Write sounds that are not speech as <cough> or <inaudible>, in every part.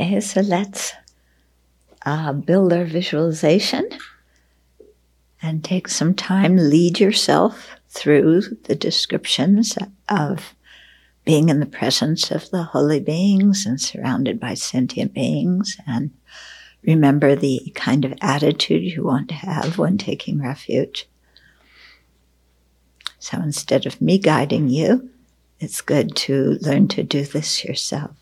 Okay, so let's uh, build our visualization and take some time, lead yourself through the descriptions of being in the presence of the holy beings and surrounded by sentient beings and remember the kind of attitude you want to have when taking refuge. So instead of me guiding you, it's good to learn to do this yourself.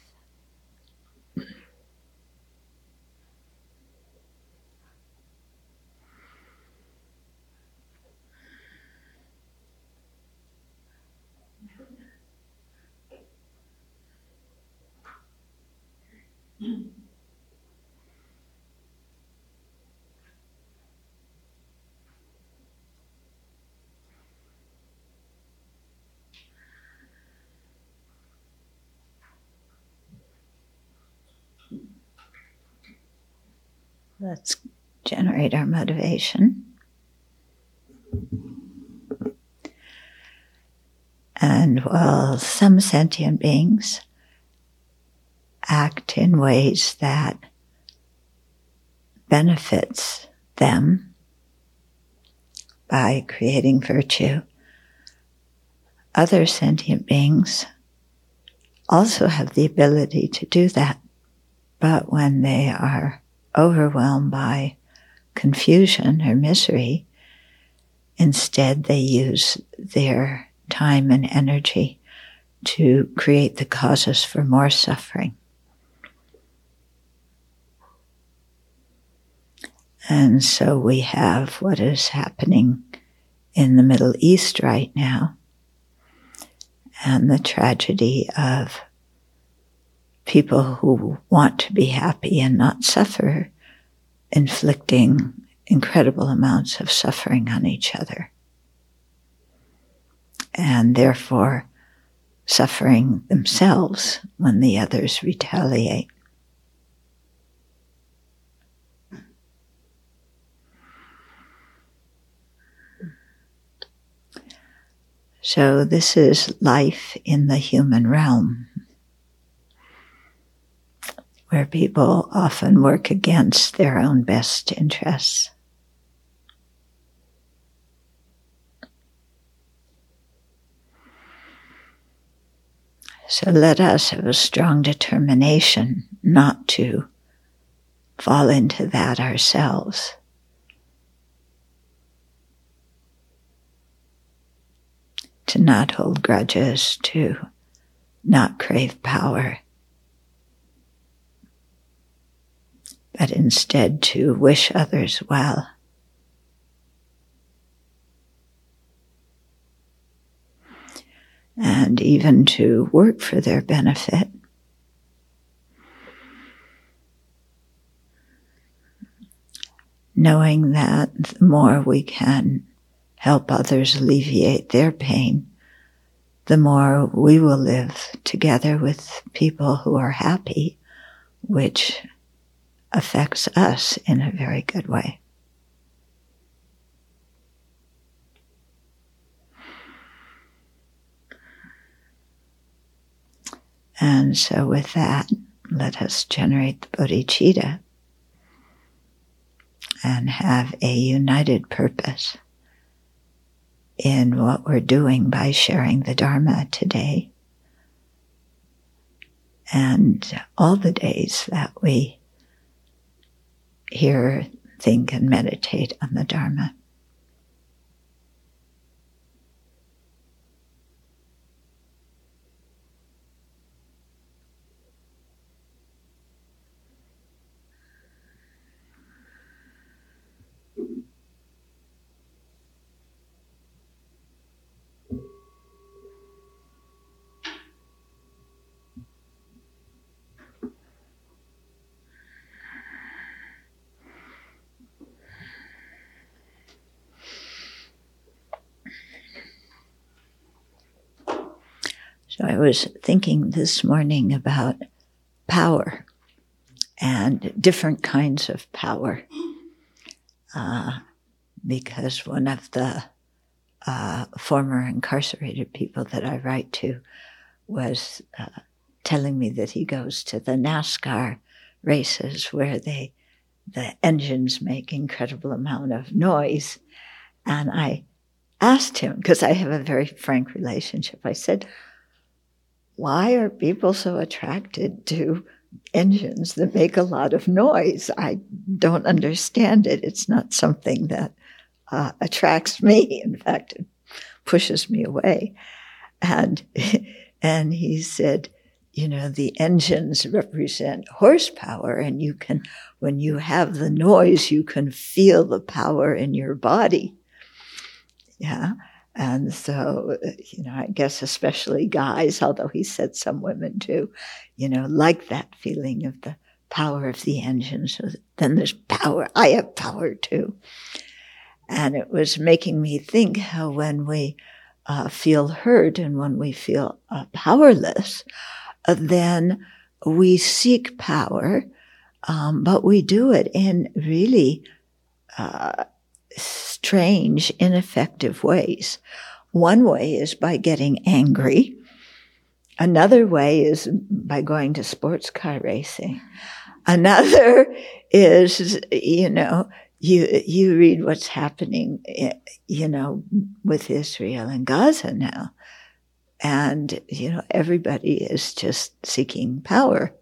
Let's generate our motivation. And while some sentient beings act in ways that benefits them by creating virtue, other sentient beings also have the ability to do that. But when they are overwhelmed by confusion or misery. Instead, they use their time and energy to create the causes for more suffering. And so we have what is happening in the Middle East right now and the tragedy of people who want to be happy and not suffer, inflicting incredible amounts of suffering on each other. And therefore, suffering themselves when the others retaliate. So, this is life in the human realm where people often work against their own best interests. So let us have a strong determination not to fall into that ourselves. To not hold grudges, to not crave power. But instead to wish others well. And even to work for their benefit. Knowing that the more we can help others alleviate their pain, the more we will live together with people who are happy, which affects us in a very good way. And so, with that, let us generate the bodhicitta and have a united purpose in what we're doing by sharing the Dharma today and all the days that we hear, think, and meditate on the Dharma. So I was thinking this morning about power and different kinds of power. Uh, because one of the uh, former incarcerated people that I write to was uh, telling me that he goes to the NASCAR races where they the engines make incredible amount of noise. And I asked him, because I have a very frank relationship, I said, why are people so attracted to engines that make a lot of noise? I don't understand it. It's not something that uh, attracts me. <laughs> In fact, it pushes me away. And, <laughs> and he said, you know, the engines represent horsepower and you can, when you have the noise, you can feel the power in your body. Yeah. And so, you know, I guess especially guys, although he said some women too, you know, like that feeling of the power of the engine. So then there's power. I have power too. And it was making me think how when we uh, feel hurt and when we feel uh, powerless, uh, then we seek power, um, but we do it in really uh, strange, ineffective ways. One way is by getting angry. Another way is by going to sports car racing. Another <laughs> is, you know, you you read what's happening, you know, with Israel and Gaza now, and you know everybody is just seeking power.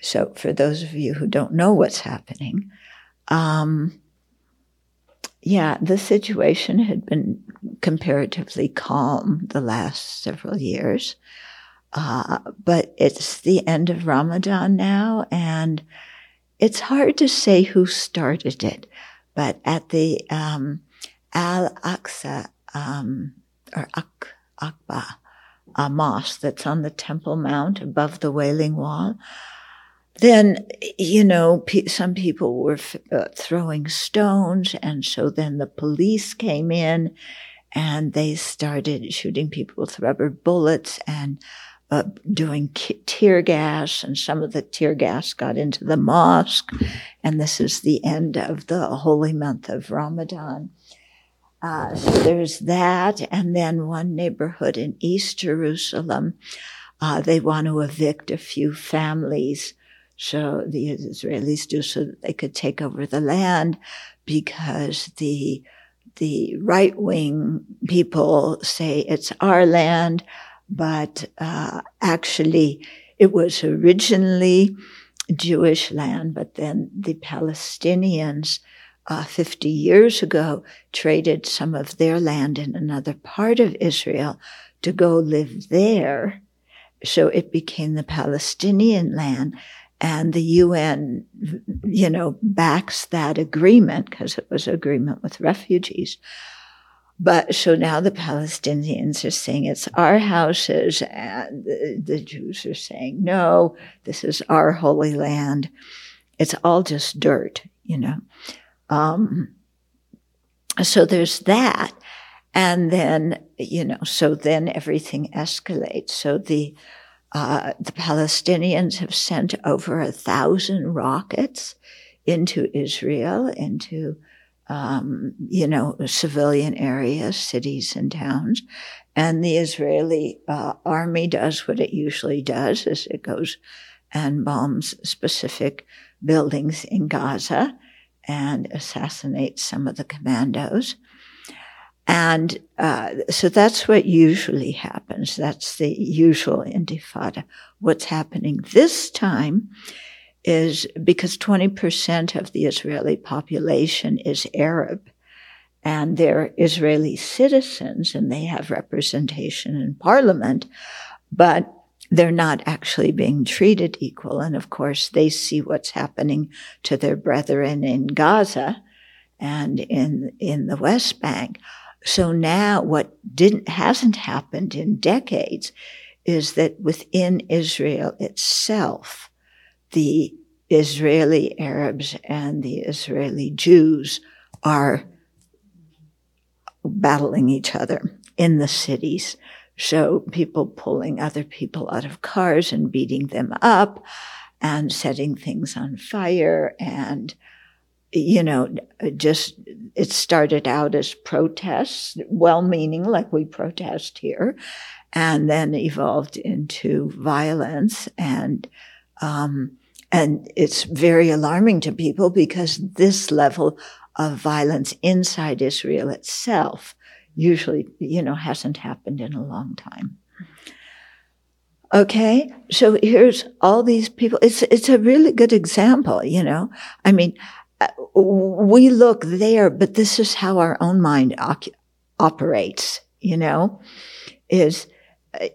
So, for those of you who don't know what's happening, um, yeah, the situation had been comparatively calm the last several years. Uh, but it's the end of Ramadan now, and it's hard to say who started it. But at the um, Al Aqsa um, or Ak- Aqba a mosque that's on the Temple Mount above the Wailing Wall, then, you know, some people were f- uh, throwing stones. And so then the police came in and they started shooting people with rubber bullets and uh, doing ki- tear gas. And some of the tear gas got into the mosque. And this is the end of the holy month of Ramadan. Uh, so there's that. And then one neighborhood in East Jerusalem, uh, they want to evict a few families so the Israelis do so that they could take over the land because the the right wing people say it's our land, but uh, actually it was originally Jewish land, but then the Palestinians uh, 50 years ago traded some of their land in another part of Israel to go live there. So it became the Palestinian land. And the UN, you know, backs that agreement because it was an agreement with refugees. But so now the Palestinians are saying it's our houses, and the, the Jews are saying, no, this is our holy land. It's all just dirt, you know. Um, so there's that. And then, you know, so then everything escalates. So the uh, the Palestinians have sent over a thousand rockets into Israel, into um, you know civilian areas, cities and towns, and the Israeli uh, army does what it usually does: is it goes and bombs specific buildings in Gaza and assassinates some of the commandos. And uh, so that's what usually happens. That's the usual intifada. What's happening this time is because 20% of the Israeli population is Arab and they're Israeli citizens and they have representation in parliament, but they're not actually being treated equal. And of course, they see what's happening to their brethren in Gaza and in, in the West Bank. So now what didn't, hasn't happened in decades is that within Israel itself, the Israeli Arabs and the Israeli Jews are battling each other in the cities. So people pulling other people out of cars and beating them up and setting things on fire and you know, just it started out as protests, well meaning, like we protest here, and then evolved into violence. And, um, And it's very alarming to people because this level of violence inside Israel itself usually, you know, hasn't happened in a long time. Okay. So here's all these people. It's, it's a really good example, you know. I mean, uh, we look there, but this is how our own mind operates, you know, is, uh,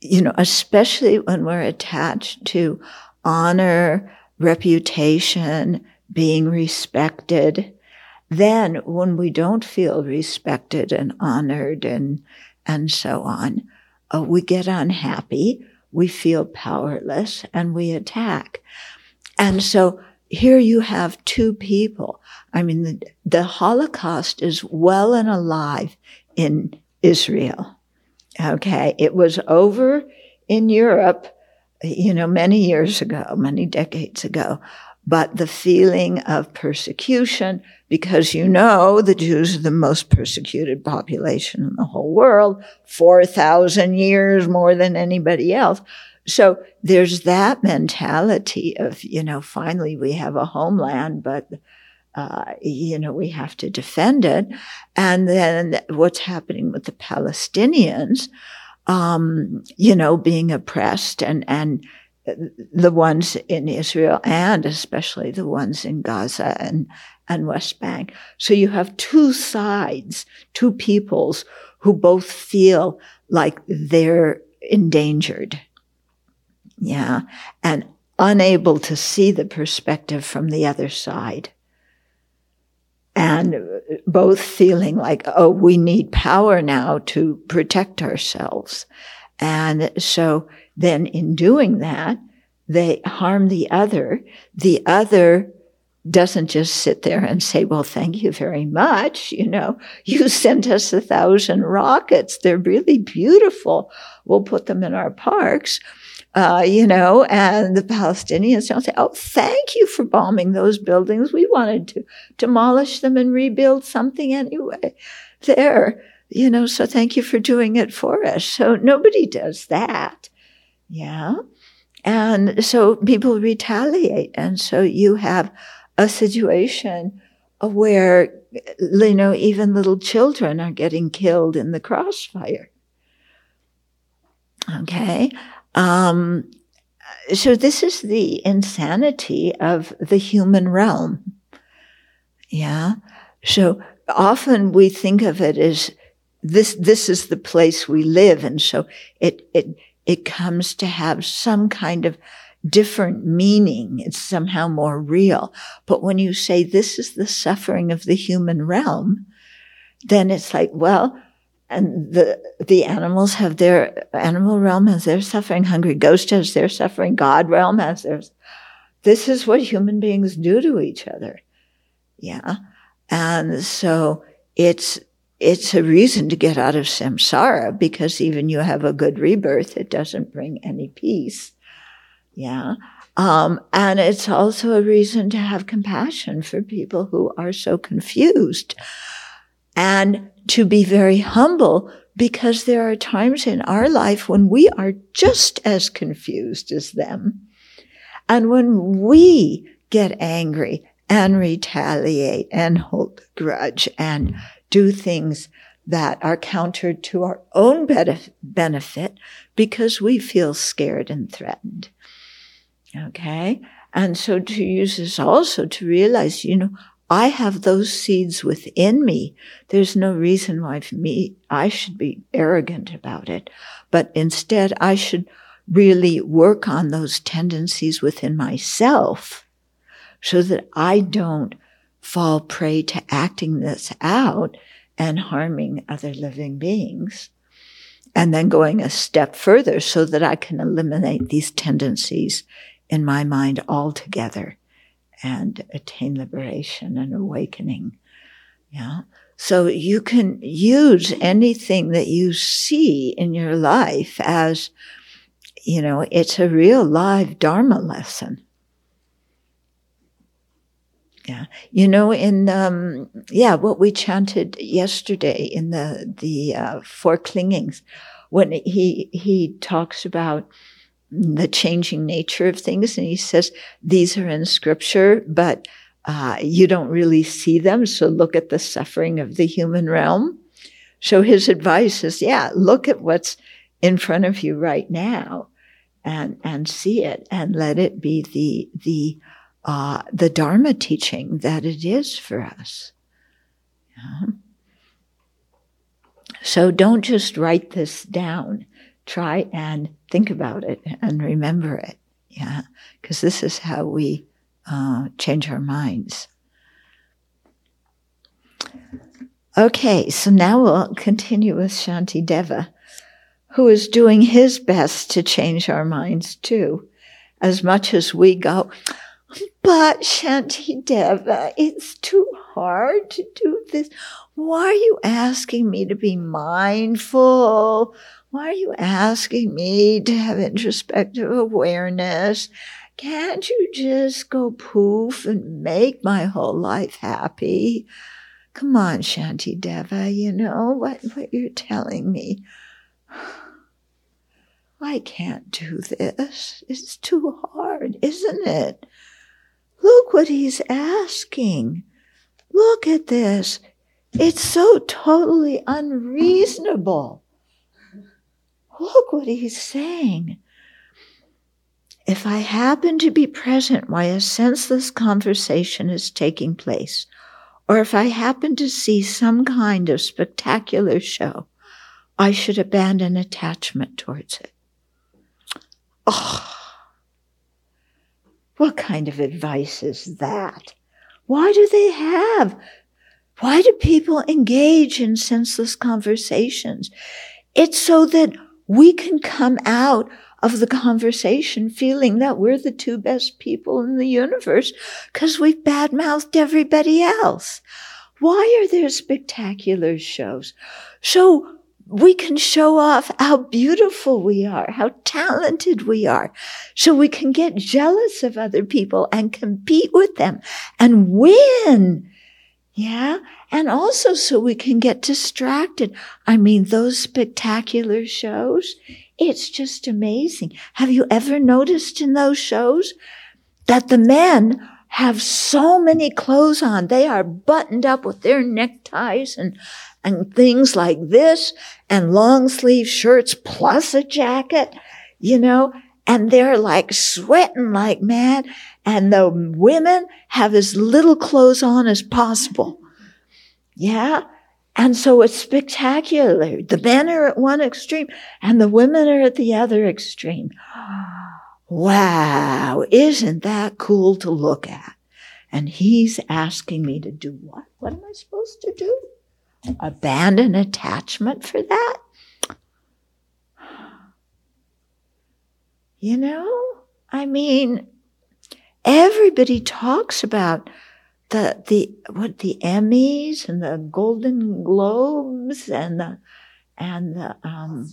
you know, especially when we're attached to honor, reputation, being respected. Then when we don't feel respected and honored and, and so on, uh, we get unhappy, we feel powerless, and we attack. And so here you have two people. I mean, the, the Holocaust is well and alive in Israel. Okay. It was over in Europe, you know, many years ago, many decades ago but the feeling of persecution, because you know the Jews are the most persecuted population in the whole world, 4,000 years more than anybody else. So there's that mentality of, you know, finally we have a homeland, but, uh, you know, we have to defend it. And then what's happening with the Palestinians, um, you know, being oppressed and, and, the ones in Israel and especially the ones in Gaza and, and West Bank. So you have two sides, two peoples who both feel like they're endangered. Yeah. And unable to see the perspective from the other side. And uh, both feeling like, oh, we need power now to protect ourselves. And so then in doing that, they harm the other. The other doesn't just sit there and say, well, thank you very much. You know, <laughs> you sent us a thousand rockets. They're really beautiful. We'll put them in our parks. Uh, you know, and the Palestinians don't say, oh, thank you for bombing those buildings. We wanted to demolish them and rebuild something anyway there, you know, so thank you for doing it for us. So nobody does that. Yeah. And so people retaliate. And so you have a situation where, you know, even little children are getting killed in the crossfire. Okay. Um, so this is the insanity of the human realm. Yeah. So often we think of it as this, this is the place we live. And so it, it, it comes to have some kind of different meaning. It's somehow more real. But when you say this is the suffering of the human realm, then it's like, well, and the the animals have their animal realm has their suffering, hungry ghost has their suffering, God realm has theirs. This is what human beings do to each other. Yeah. And so it's it's a reason to get out of samsara because even you have a good rebirth, it doesn't bring any peace. Yeah. Um, and it's also a reason to have compassion for people who are so confused and to be very humble because there are times in our life when we are just as confused as them. And when we get angry and retaliate and hold a grudge and do things that are counter to our own benefit because we feel scared and threatened. Okay. And so to use this also to realize, you know, I have those seeds within me. There's no reason why for me, I should be arrogant about it, but instead I should really work on those tendencies within myself so that I don't fall prey to acting this out and harming other living beings. And then going a step further so that I can eliminate these tendencies in my mind altogether and attain liberation and awakening. Yeah. So you can use anything that you see in your life as, you know, it's a real live Dharma lesson. Yeah. You know, in, um, yeah, what we chanted yesterday in the, the, uh, four clingings, when he, he talks about, the changing nature of things. And he says, these are in scripture, but uh, you don't really see them. So look at the suffering of the human realm. So his advice is, yeah, look at what's in front of you right now and, and see it and let it be the, the, uh, the Dharma teaching that it is for us. Yeah. So don't just write this down. Try and think about it and remember it. Yeah. Because this is how we uh, change our minds. Okay, so now we'll continue with Shanti Deva, who is doing his best to change our minds too, as much as we go, but Shanti Deva, it's too hard to do this. Why are you asking me to be mindful? Why are you asking me to have introspective awareness? Can't you just go poof and make my whole life happy? Come on, Shanti Deva, you know what, what you're telling me. <sighs> I can't do this. It's too hard, isn't it? Look what he's asking. Look at this. It's so totally unreasonable. Look what he's saying. If I happen to be present while a senseless conversation is taking place, or if I happen to see some kind of spectacular show, I should abandon attachment towards it. Oh, what kind of advice is that? Why do they have? Why do people engage in senseless conversations? It's so that we can come out of the conversation feeling that we're the two best people in the universe because we've badmouthed everybody else. Why are there spectacular shows? So we can show off how beautiful we are, how talented we are. So we can get jealous of other people and compete with them and win. Yeah. And also so we can get distracted. I mean, those spectacular shows, it's just amazing. Have you ever noticed in those shows that the men have so many clothes on? They are buttoned up with their neckties and, and things like this and long sleeve shirts plus a jacket, you know, and they're like sweating like mad. And the women have as little clothes on as possible. Yeah. And so it's spectacular. The men are at one extreme and the women are at the other extreme. <gasps> Wow. Isn't that cool to look at? And he's asking me to do what? What am I supposed to do? Abandon attachment for that? You know, I mean, everybody talks about the the what the Emmys and the Golden Globes and the and the um,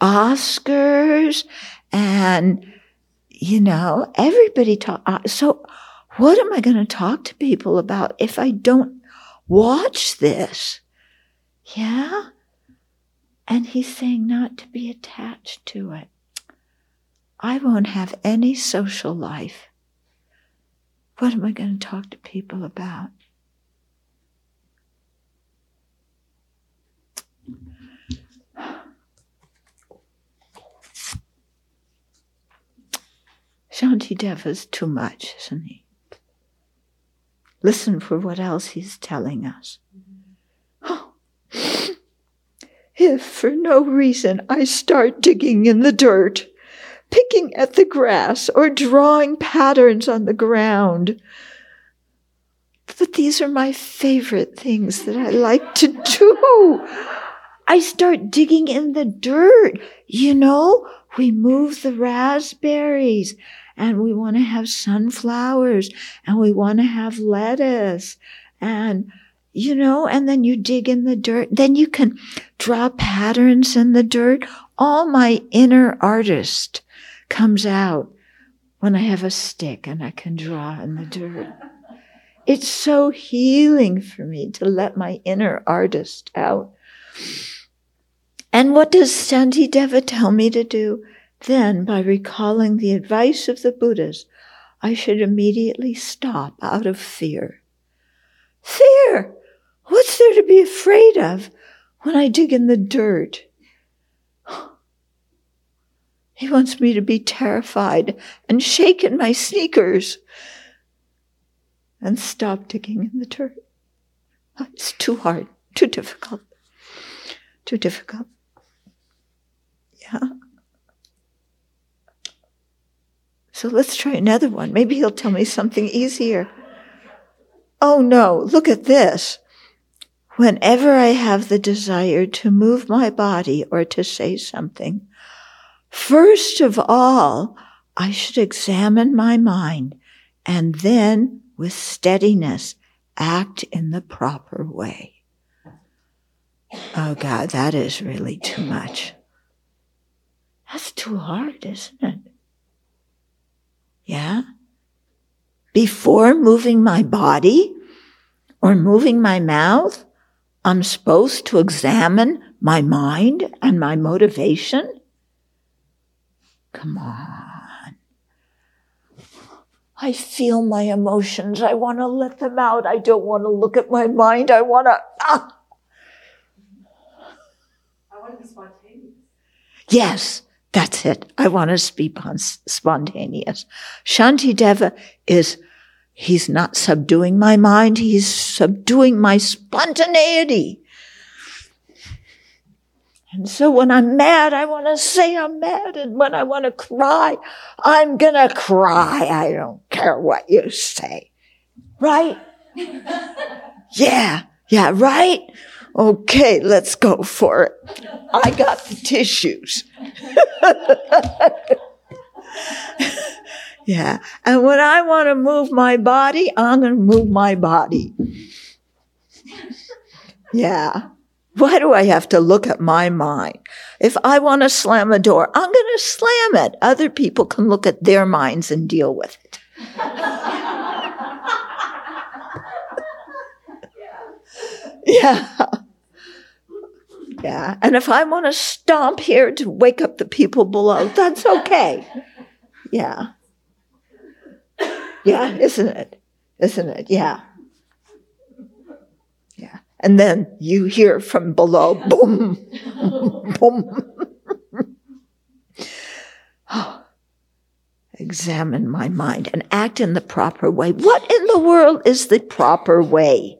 Oscars and you know everybody talk. Uh, so what am I going to talk to people about if I don't watch this? Yeah, and he's saying not to be attached to it. I won't have any social life what am I going to talk to people about? Shantideva's too much, isn't he? Listen for what else he's telling us. Oh. <gasps> If for no reason I start digging in the dirt, picking at the grass or drawing patterns on the ground. But these are my favorite things that I like to do. I start digging in the dirt. You know, we move the raspberries and we want to have sunflowers and we want to have lettuce and you know, and then you dig in the dirt. Then you can draw patterns in the dirt. All my inner artist comes out when I have a stick and I can draw in the dirt. It's so healing for me to let my inner artist out. And what does Shantideva tell me to do? then, by recalling the advice of the Buddhas, I should immediately stop out of fear. Fear! What's there to be afraid of when I dig in the dirt? He wants me to be terrified and shake in my sneakers and stop digging in the dirt. It's too hard, too difficult, too difficult. Yeah. So let's try another one. Maybe he'll tell me something easier. Oh no, look at this. Whenever I have the desire to move my body or to say something, First of all, I should examine my mind and then with steadiness act in the proper way. Oh God, that is really too much. That's too hard, isn't it? Yeah? Before moving my body or moving my mouth, I'm supposed to examine my mind and my motivation Come on. I feel my emotions. I want to let them out. I don't want to look at my mind. I want to. Ah. I want to be spontaneous. Yes, that's it. I want to be spontaneous. Shanti Deva is, he's not subduing my mind, he's subduing my spontaneity. And so when I'm mad, I want to say I'm mad. And when I want to cry, I'm going to cry. I don't care what you say. Right? <laughs> yeah. Yeah. Right? Okay. Let's go for it. I got the tissues. <laughs> yeah. And when I want to move my body, I'm going to move my body. Yeah. Why do I have to look at my mind? If I want to slam a door, I'm going to slam it. Other people can look at their minds and deal with it. <laughs> yeah. Yeah. And if I want to stomp here to wake up the people below, that's okay. Yeah. Yeah, isn't it? Isn't it? Yeah. And then you hear from below, <laughs> boom, boom. oh, <gasps> examine my mind and act in the proper way. What in the world is the proper way?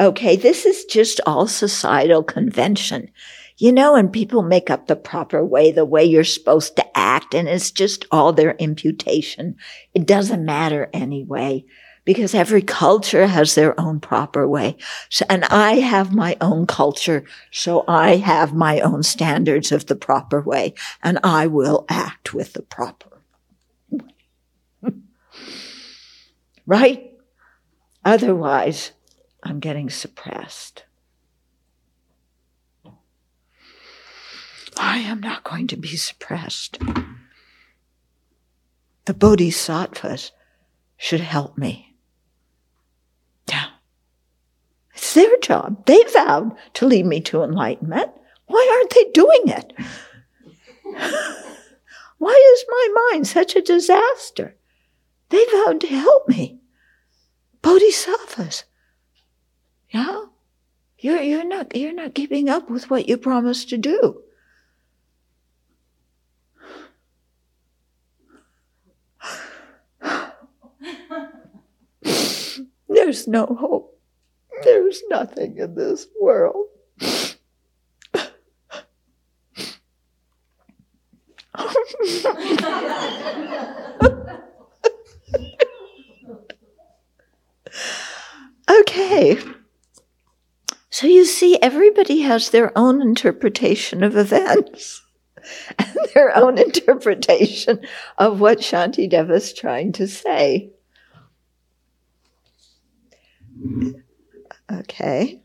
Okay, this is just all societal convention. You know, and people make up the proper way, the way you're supposed to act, and it's just all their imputation. It doesn't matter anyway because every culture has their own proper way. So, and I have my own culture, so I have my own standards of the proper way, and I will act with the proper way. <laughs> right? Otherwise, I'm getting suppressed. I am not going to be suppressed. The bodhisattvas should help me. Yeah. Their job. They vowed to lead me to enlightenment. Why aren't they doing it? <laughs> Why is my mind such a disaster? They vowed to help me. Bodhisattvas. Yeah? You're, you're, not, you're not keeping up with what you promised to do. <sighs> <sighs> There's no hope. There's nothing in this world. okay. So you see, everybody has their own interpretation of events <laughs> and their own interpretation of what Shantideva is trying to say. Okay.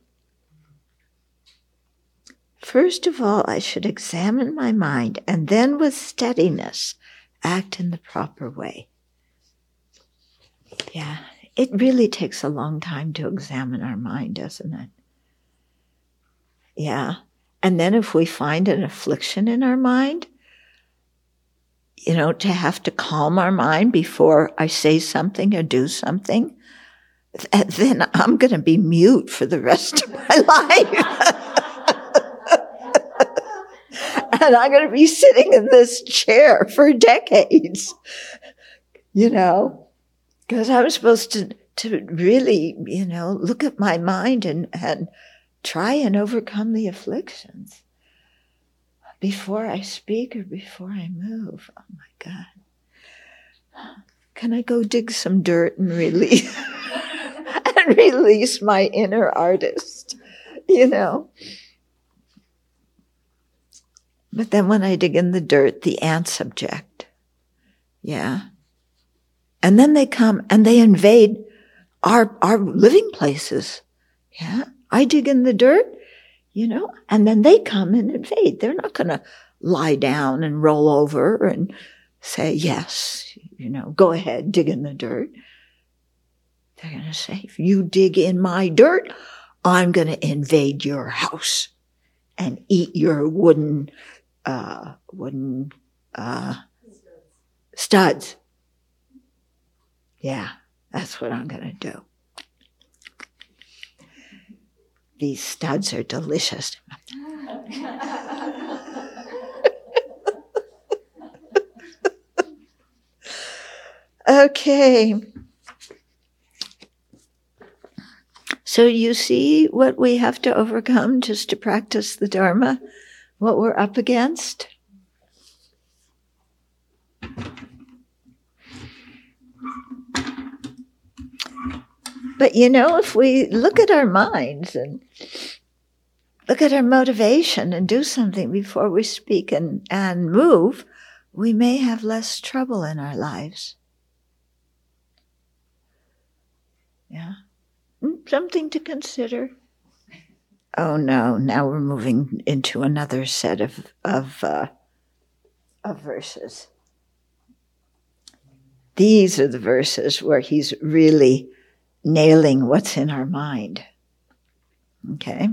First of all, I should examine my mind and then with steadiness act in the proper way. Yeah, it really takes a long time to examine our mind, doesn't it? Yeah. And then if we find an affliction in our mind, you know, to have to calm our mind before I say something or do something, then I'm going to be mute for the rest of my <laughs> life. and I'm going to be sitting in this chair for decades, you know, because I'm supposed to, to really, you know, look at my mind and, and try and overcome the afflictions before I speak or before I move. Oh my God. Can I go dig some dirt and release <laughs> <laughs> release my inner artist? You know? But then when I dig in the dirt, the ants object. Yeah. And then they come and they invade our, our living places. Yeah. I dig in the dirt you know, and then they come and invade. They're not going to lie down and roll over and say, yes, you know, go ahead, dig in the dirt. They're going to say, if you dig in my dirt, I'm going to invade your house and eat your wooden, uh, wooden, uh, studs. Yeah, that's what I'm going to do. These studs are delicious. <laughs> okay. So you see what we have to overcome just to practice the Dharma, what we're up against? But you know, if we look at our minds and look at our motivation and do something before we speak and, and move, we may have less trouble in our lives. Yeah. Hmm, something to consider. Oh no, now we're moving into another set of, of, uh, of verses. These are the verses where he's really nailing what's in our mind. Okay?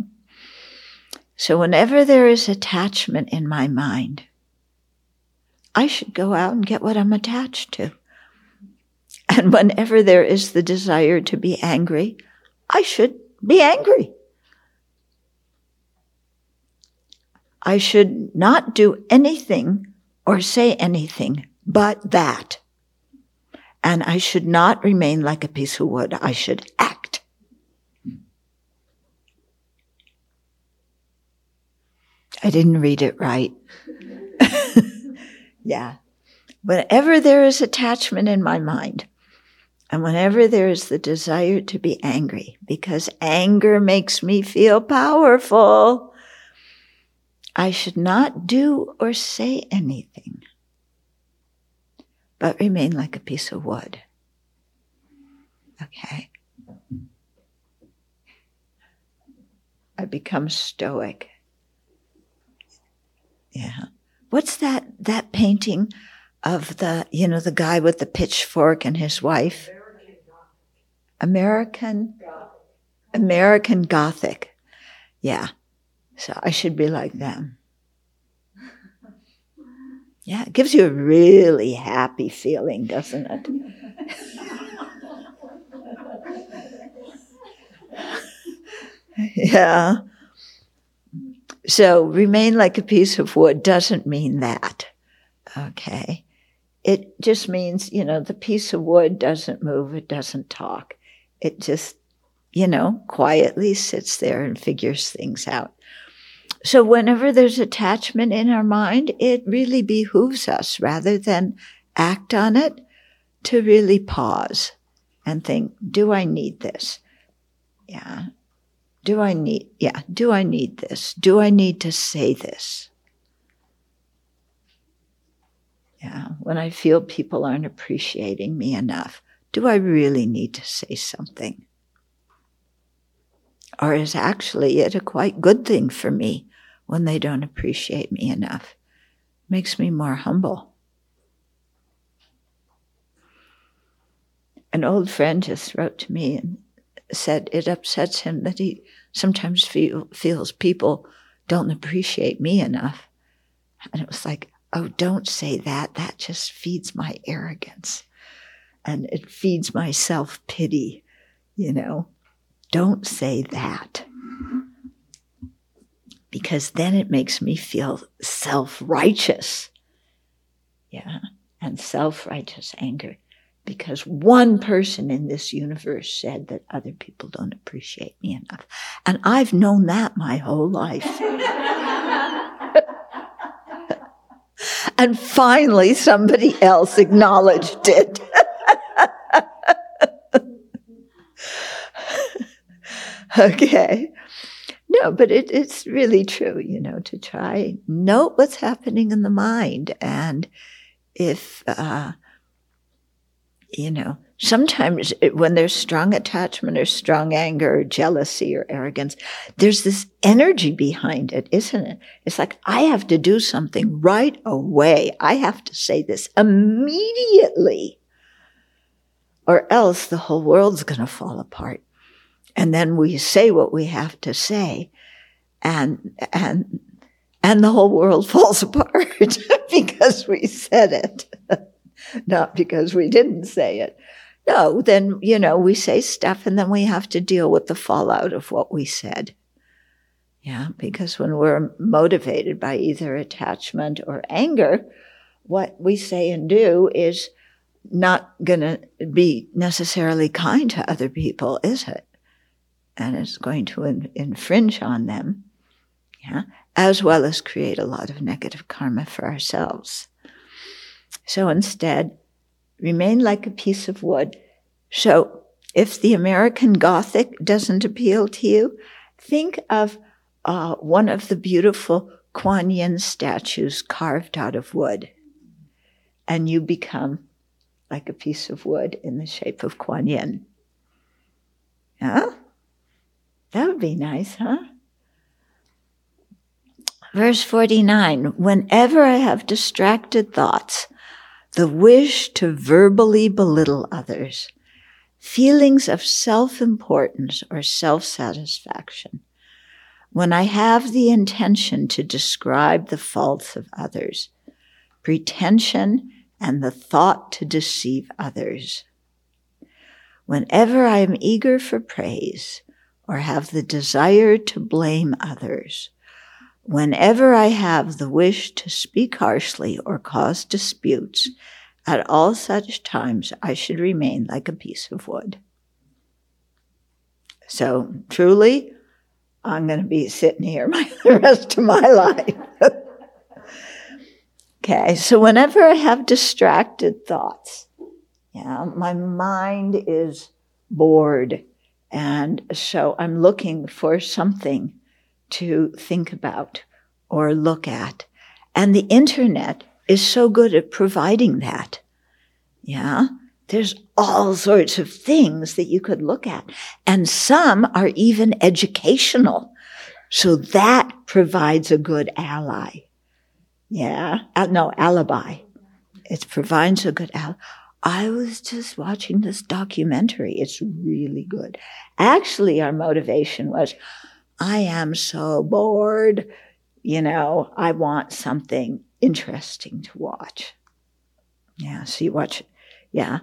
So whenever there is attachment in my mind, I should go out and get what I'm attached to. And whenever there is the desire to be angry, I should be angry. I should not do anything or say anything but that. And I should not remain like a piece of wood. I should act. I didn't read it right. <laughs> yeah. Whenever there is attachment in my mind, and whenever there is the desire to be angry, because anger makes me feel powerful, I should not do or say anything but remain like a piece of wood. Okay. I become stoic. Yeah. What's that that painting of the you know the guy with the pitchfork and his wife? American American Gothic. Yeah. So I should be like them. Yeah, it gives you a really happy feeling, doesn't it? <laughs> yeah. So remain like a piece of wood doesn't mean that. Okay. It just means, you know, the piece of wood doesn't move, it doesn't talk. It just, you know, quietly sits there and figures things out. So whenever there's attachment in our mind, it really behooves us rather than act on it to really pause and think, do I need this? Yeah. Do I need, yeah, do I need this? Do I need to say this? Yeah. When I feel people aren't appreciating me enough, do I really need to say something? Or is actually it a quite good thing for me when they don't appreciate me enough. Makes me more humble. An old friend just wrote to me and said it upsets him that he sometimes feel, feels people don't appreciate me enough. And it was like, oh, don't say that. That just feeds my arrogance and it feeds my self pity, you know. Don't say that. Because then it makes me feel self righteous. Yeah. And self righteous anger. Because one person in this universe said that other people don't appreciate me enough. And I've known that my whole life. <laughs> and finally, somebody else acknowledged it. <laughs> <laughs> okay. No, but it, it's really true, you know, to try note what's happening in the mind. And if, uh, you know, sometimes it, when there's strong attachment or strong anger or jealousy or arrogance, there's this energy behind it, isn't it? It's like, I have to do something right away. I have to say this immediately or else the whole world's going to fall apart and then we say what we have to say. And and and the whole world <laughs> falls apart <laughs> because we said it <laughs> not because we didn't say it. No then you know we say stuff and then we have to deal with the fallout of what we said. Yeah because when we're motivated by either attachment or anger what we say and do is not going to be necessarily kind to other people is it and it's going to in, infringe on them, yeah, as well as create a lot of negative karma for ourselves. So instead, remain like a piece of wood. So if the American Gothic doesn't appeal to you, think of uh, one of the beautiful Kuan Yin statues carved out of wood, and you become like a piece of wood in the shape of Kuan Yin. Yeah? That would be nice, huh? Verse 49 Whenever I have distracted thoughts, the wish to verbally belittle others, feelings of self importance or self satisfaction, when I have the intention to describe the faults of others, pretension and the thought to deceive others. Whenever I am eager for praise, or have the desire to blame others. Whenever I have the wish to speak harshly or cause disputes, at all such times I should remain like a piece of wood. So truly, I'm going to be sitting here <laughs> my, the rest of my life. <laughs> okay, so whenever I have distracted thoughts, yeah, my mind is bored and so I'm looking for something to think about or look at. And the internet is so good at providing that. Yeah. There's all sorts of things that you could look at. And some are even educational. So that provides a good ally. Yeah. Uh, no, alibi. It provides a good ally. I was just watching this documentary. It's really good. Actually, our motivation was, I am so bored. You know, I want something interesting to watch. Yeah. So you watch, yeah.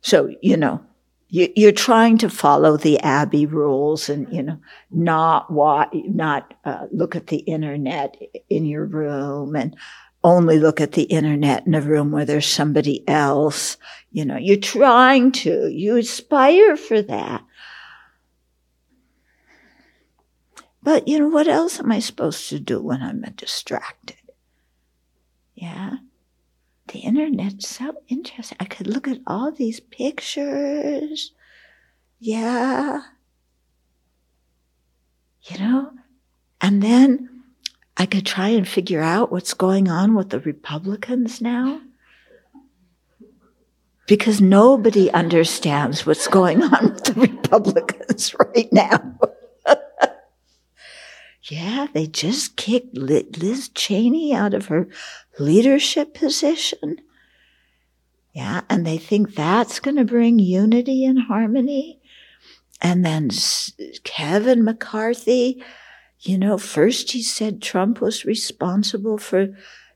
So, you know, you, are trying to follow the Abbey rules and, you know, not what, not uh, look at the internet in your room and only look at the internet in a room where there's somebody else. You know, you're trying to, you aspire for that. But, you know, what else am I supposed to do when I'm distracted? Yeah. The internet's so interesting. I could look at all these pictures. Yeah. You know? And then I could try and figure out what's going on with the Republicans now. Because nobody understands what's going on with the Republicans <laughs> right now. <laughs> yeah, they just kicked Liz Cheney out of her leadership position. Yeah, and they think that's going to bring unity and harmony. And then Kevin McCarthy, you know, first he said Trump was responsible for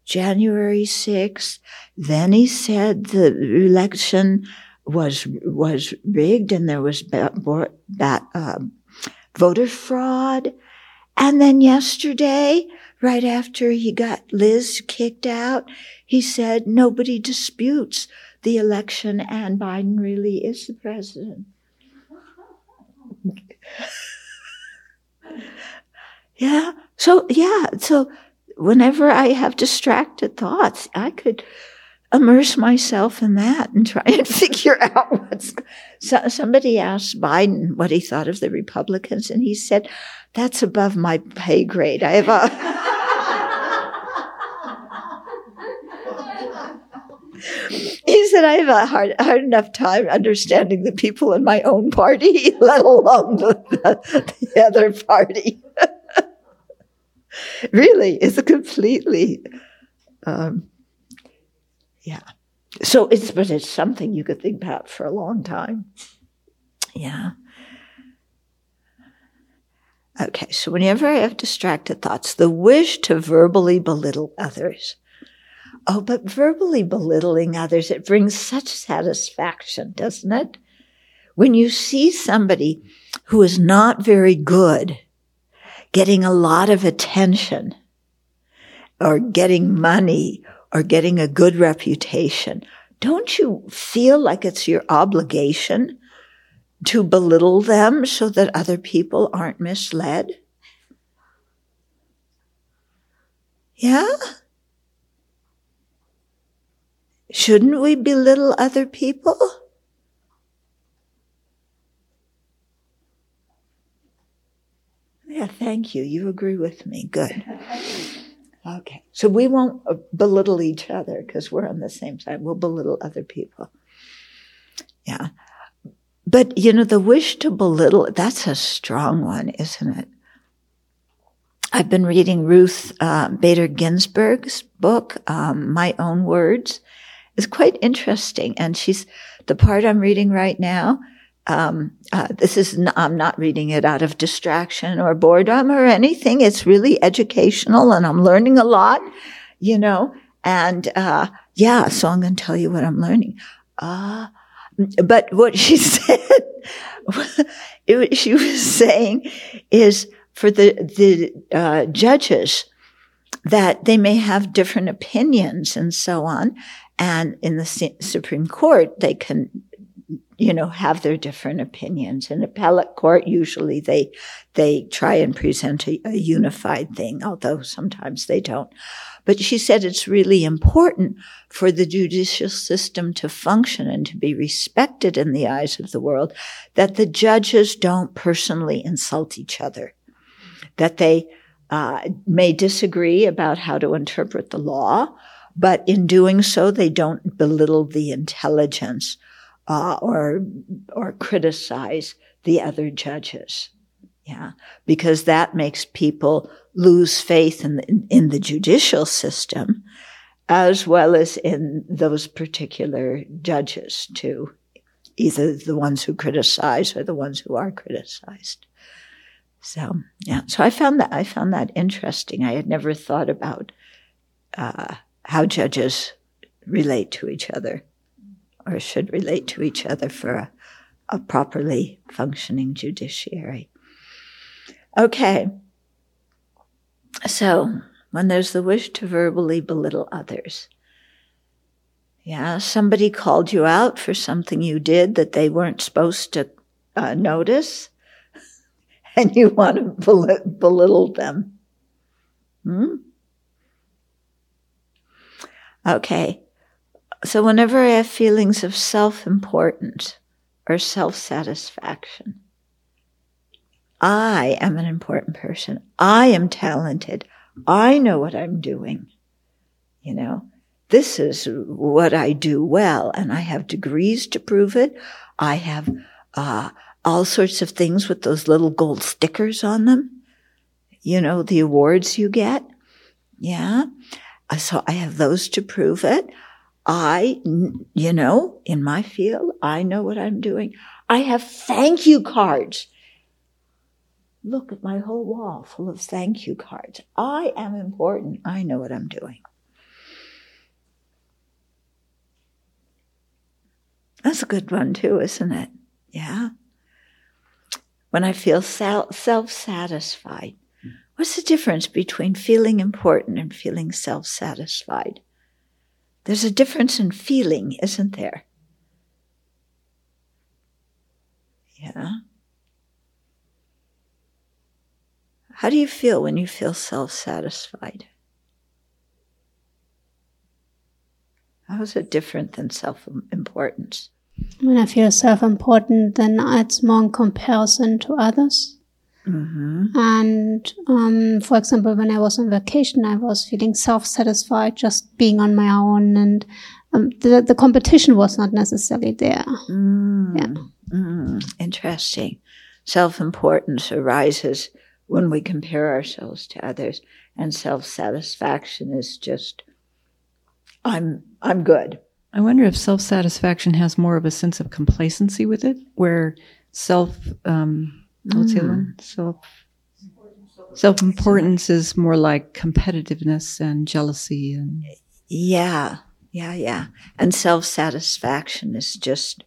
January 6th. Then he said the election was was rigged and there was ba- ba- uh, voter fraud. And then yesterday, right after he got Liz kicked out, he said nobody disputes the election and Biden really is the president. Yeah. So, yeah. So, whenever I have distracted thoughts, I could immerse myself in that and try and <laughs> figure out what's. So, somebody asked Biden what he thought of the Republicans, and he said, "That's above my pay grade. I have a." <laughs> he said, I have a hard, hard enough time understanding the people in my own party, <laughs> let alone the, the, the other party. Really, it's a completely, um, yeah. So it's, but it's something you could think about for a long time. Yeah. Okay, so whenever I have distracted thoughts, the wish to verbally belittle others Oh, but verbally belittling others, it brings such satisfaction, doesn't it? When you see somebody who is not very good getting a lot of attention or getting money or getting a good reputation, don't you feel like it's your obligation to belittle them so that other people aren't misled? Yeah? Shouldn't we belittle other people? Yeah, thank you. You agree with me. Good. Okay. So we won't uh, belittle each other because we're on the same side. We'll belittle other people. Yeah. But, you know, the wish to belittle, that's a strong one, isn't it? I've been reading Ruth uh, Bader Ginsburg's book, um, My Own Words, is quite interesting. And she's the part I'm reading right now. Um, uh, this is n- I'm not reading it out of distraction or boredom or anything. It's really educational, and I'm learning a lot, you know. And uh, yeah, so I'm going to tell you what I'm learning. Uh, but what she <laughs> said, it, she was saying, is for the the uh, judges that they may have different opinions and so on, and in the Supreme Court, they can, you know, have their different opinions. In appellate court, usually they, they try and present a, a unified thing, although sometimes they don't. But she said it's really important for the judicial system to function and to be respected in the eyes of the world that the judges don't personally insult each other, that they uh, may disagree about how to interpret the law, but in doing so, they don't belittle the intelligence uh, or or criticize the other judges. Yeah, because that makes people lose faith in the, in the judicial system, as well as in those particular judges too, either the ones who criticize or the ones who are criticized. So yeah, so I found that I found that interesting. I had never thought about uh, how judges relate to each other or should relate to each other for a, a properly functioning judiciary. Okay. So, when there's the wish to verbally belittle others, yeah, somebody called you out for something you did that they weren't supposed to uh, notice, <laughs> and you want to belittle them. Hmm? Okay. So whenever I have feelings of self importance or self satisfaction, I am an important person. I am talented. I know what I'm doing. You know, this is what I do well, and I have degrees to prove it. I have uh, all sorts of things with those little gold stickers on them. You know, the awards you get. Yeah. So I have those to prove it. I, you know, in my field, I know what I'm doing. I have thank you cards. Look at my whole wall full of thank you cards. I am important. I know what I'm doing. That's a good one, too, isn't it? Yeah. When I feel self satisfied, what's the difference between feeling important and feeling self satisfied? There's a difference in feeling, isn't there? Yeah. How do you feel when you feel self satisfied? How is it different than self importance? When I feel self important, then it's more in comparison to others. Mm-hmm. And um, for example, when I was on vacation, I was feeling self satisfied just being on my own, and um, the, the competition was not necessarily there. Mm. Yeah. Mm. Interesting. Self importance arises when we compare ourselves to others, and self satisfaction is just I'm I'm good. I wonder if self satisfaction has more of a sense of complacency with it, where self um, what's the other one? Mm. Self self importance is more like competitiveness and jealousy and yeah, yeah, yeah. And self satisfaction is just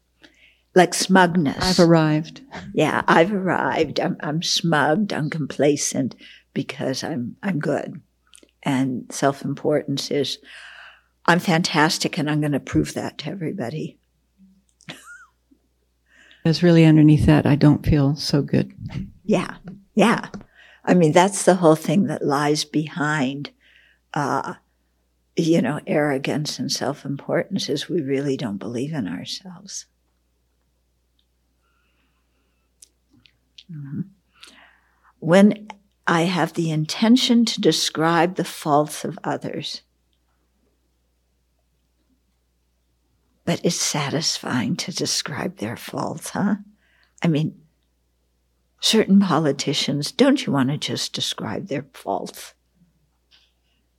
like smugness. I've arrived. Yeah, I've arrived. I'm I'm smugged. I'm complacent because I'm I'm good. And self importance is I'm fantastic and I'm going to prove that to everybody. It's really underneath that, I don't feel so good. Yeah, yeah. I mean, that's the whole thing that lies behind, uh, you know, arrogance and self importance is we really don't believe in ourselves. Mm-hmm. When I have the intention to describe the faults of others, But it's satisfying to describe their faults, huh? I mean, certain politicians, don't you want to just describe their faults?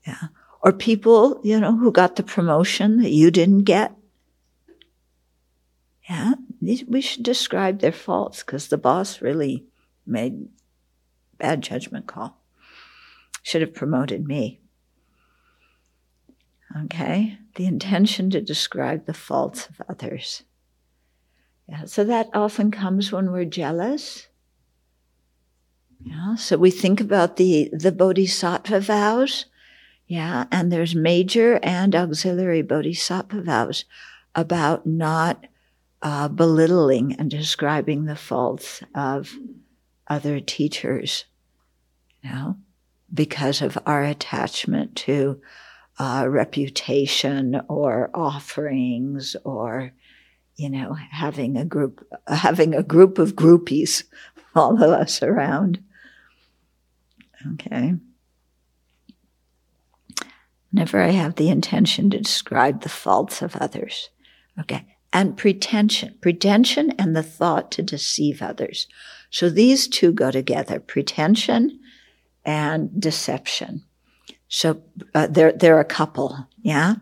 Yeah. Or people, you know, who got the promotion that you didn't get. Yeah. We should describe their faults because the boss really made bad judgment call. Should have promoted me. Okay? The intention to describe the faults of others. Yeah, so that often comes when we're jealous. Yeah, so we think about the, the bodhisattva vows. Yeah, and there's major and auxiliary bodhisattva vows about not uh, belittling and describing the faults of other teachers, you know, because of our attachment to uh, reputation or offerings or you know having a group having a group of groupies <laughs> follow us around okay Whenever I have the intention to describe the faults of others. Okay. And pretension, pretension and the thought to deceive others. So these two go together, pretension and deception. So uh, they're, they're a couple, yeah?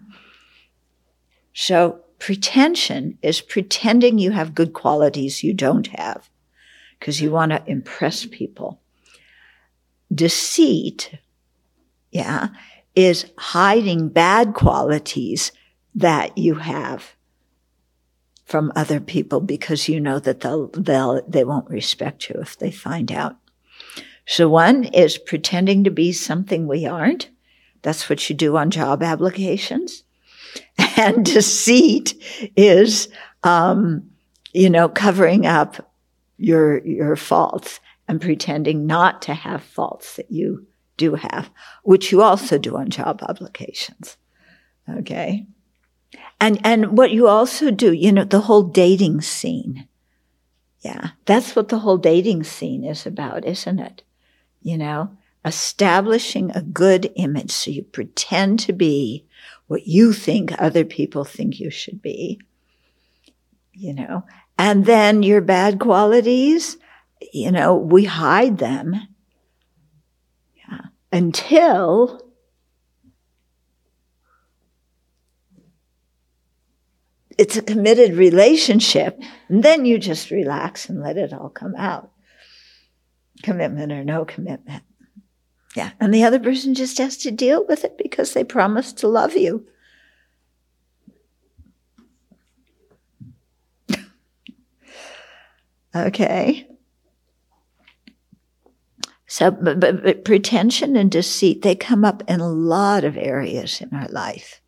So pretension is pretending you have good qualities you don't have because you want to impress people. Deceit, yeah, is hiding bad qualities that you have from other people because you know that they'll, they'll, they won't respect you if they find out. So one is pretending to be something we aren't. That's what you do on job applications. <laughs> And deceit is, um, you know, covering up your, your faults and pretending not to have faults that you do have, which you also do on job applications. Okay. And, and what you also do, you know, the whole dating scene. Yeah. That's what the whole dating scene is about, isn't it? You know, establishing a good image. So you pretend to be what you think other people think you should be, you know, and then your bad qualities, you know, we hide them yeah, until it's a committed relationship. And then you just relax and let it all come out. Commitment or no commitment. Yeah. And the other person just has to deal with it because they promised to love you. <laughs> Okay. So, but, but, but, pretension and deceit, they come up in a lot of areas in our life.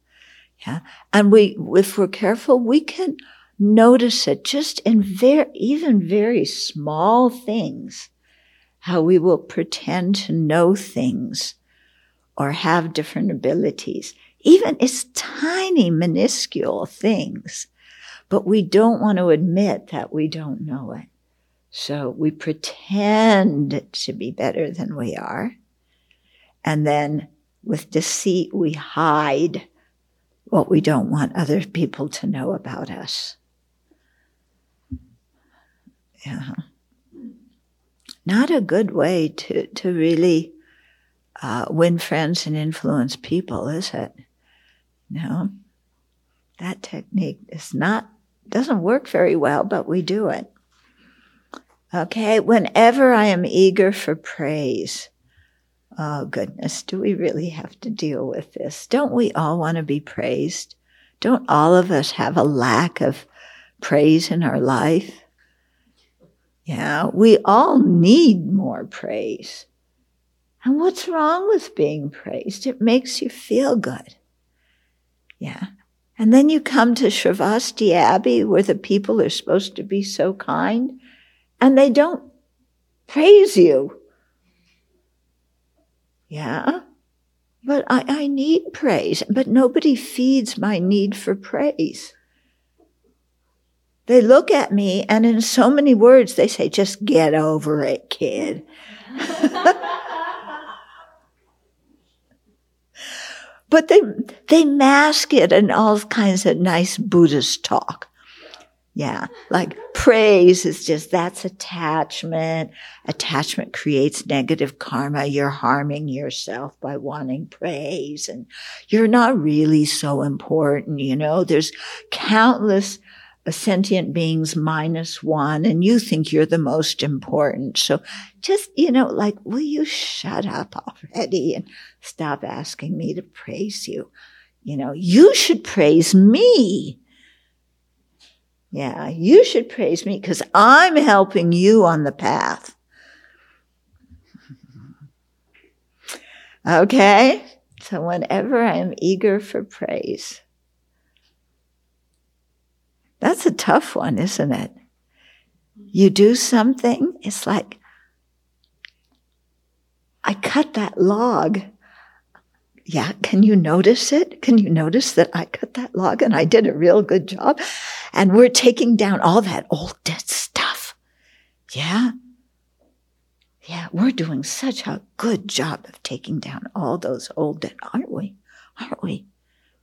Yeah. And we, if we're careful, we can notice it just in very, even very small things, how we will pretend to know things or have different abilities. Even it's tiny, minuscule things, but we don't want to admit that we don't know it. So we pretend to be better than we are. And then with deceit, we hide what we don't want other people to know about us. Yeah. Not a good way to, to really uh, win friends and influence people, is it? No. That technique is not, doesn't work very well, but we do it. Okay, whenever I am eager for praise, oh goodness, do we really have to deal with this? Don't we all want to be praised? Don't all of us have a lack of praise in our life? Yeah, we all need more praise. And what's wrong with being praised? It makes you feel good. Yeah. And then you come to Sravasti Abbey where the people are supposed to be so kind and they don't praise you. Yeah, but I, I need praise, but nobody feeds my need for praise. They look at me and in so many words they say, just get over it, kid. <laughs> but they, they mask it in all kinds of nice Buddhist talk. Yeah. Like praise is just, that's attachment. Attachment creates negative karma. You're harming yourself by wanting praise and you're not really so important. You know, there's countless sentient beings minus one and you think you're the most important. So just, you know, like, will you shut up already and stop asking me to praise you? You know, you should praise me. Yeah, you should praise me because I'm helping you on the path. <laughs> okay? So whenever I am eager for praise, that's a tough one, isn't it? You do something, it's like, I cut that log yeah, can you notice it? Can you notice that I cut that log and I did a real good job? And we're taking down all that old dead stuff. Yeah. Yeah, we're doing such a good job of taking down all those old dead, aren't we? Aren't we?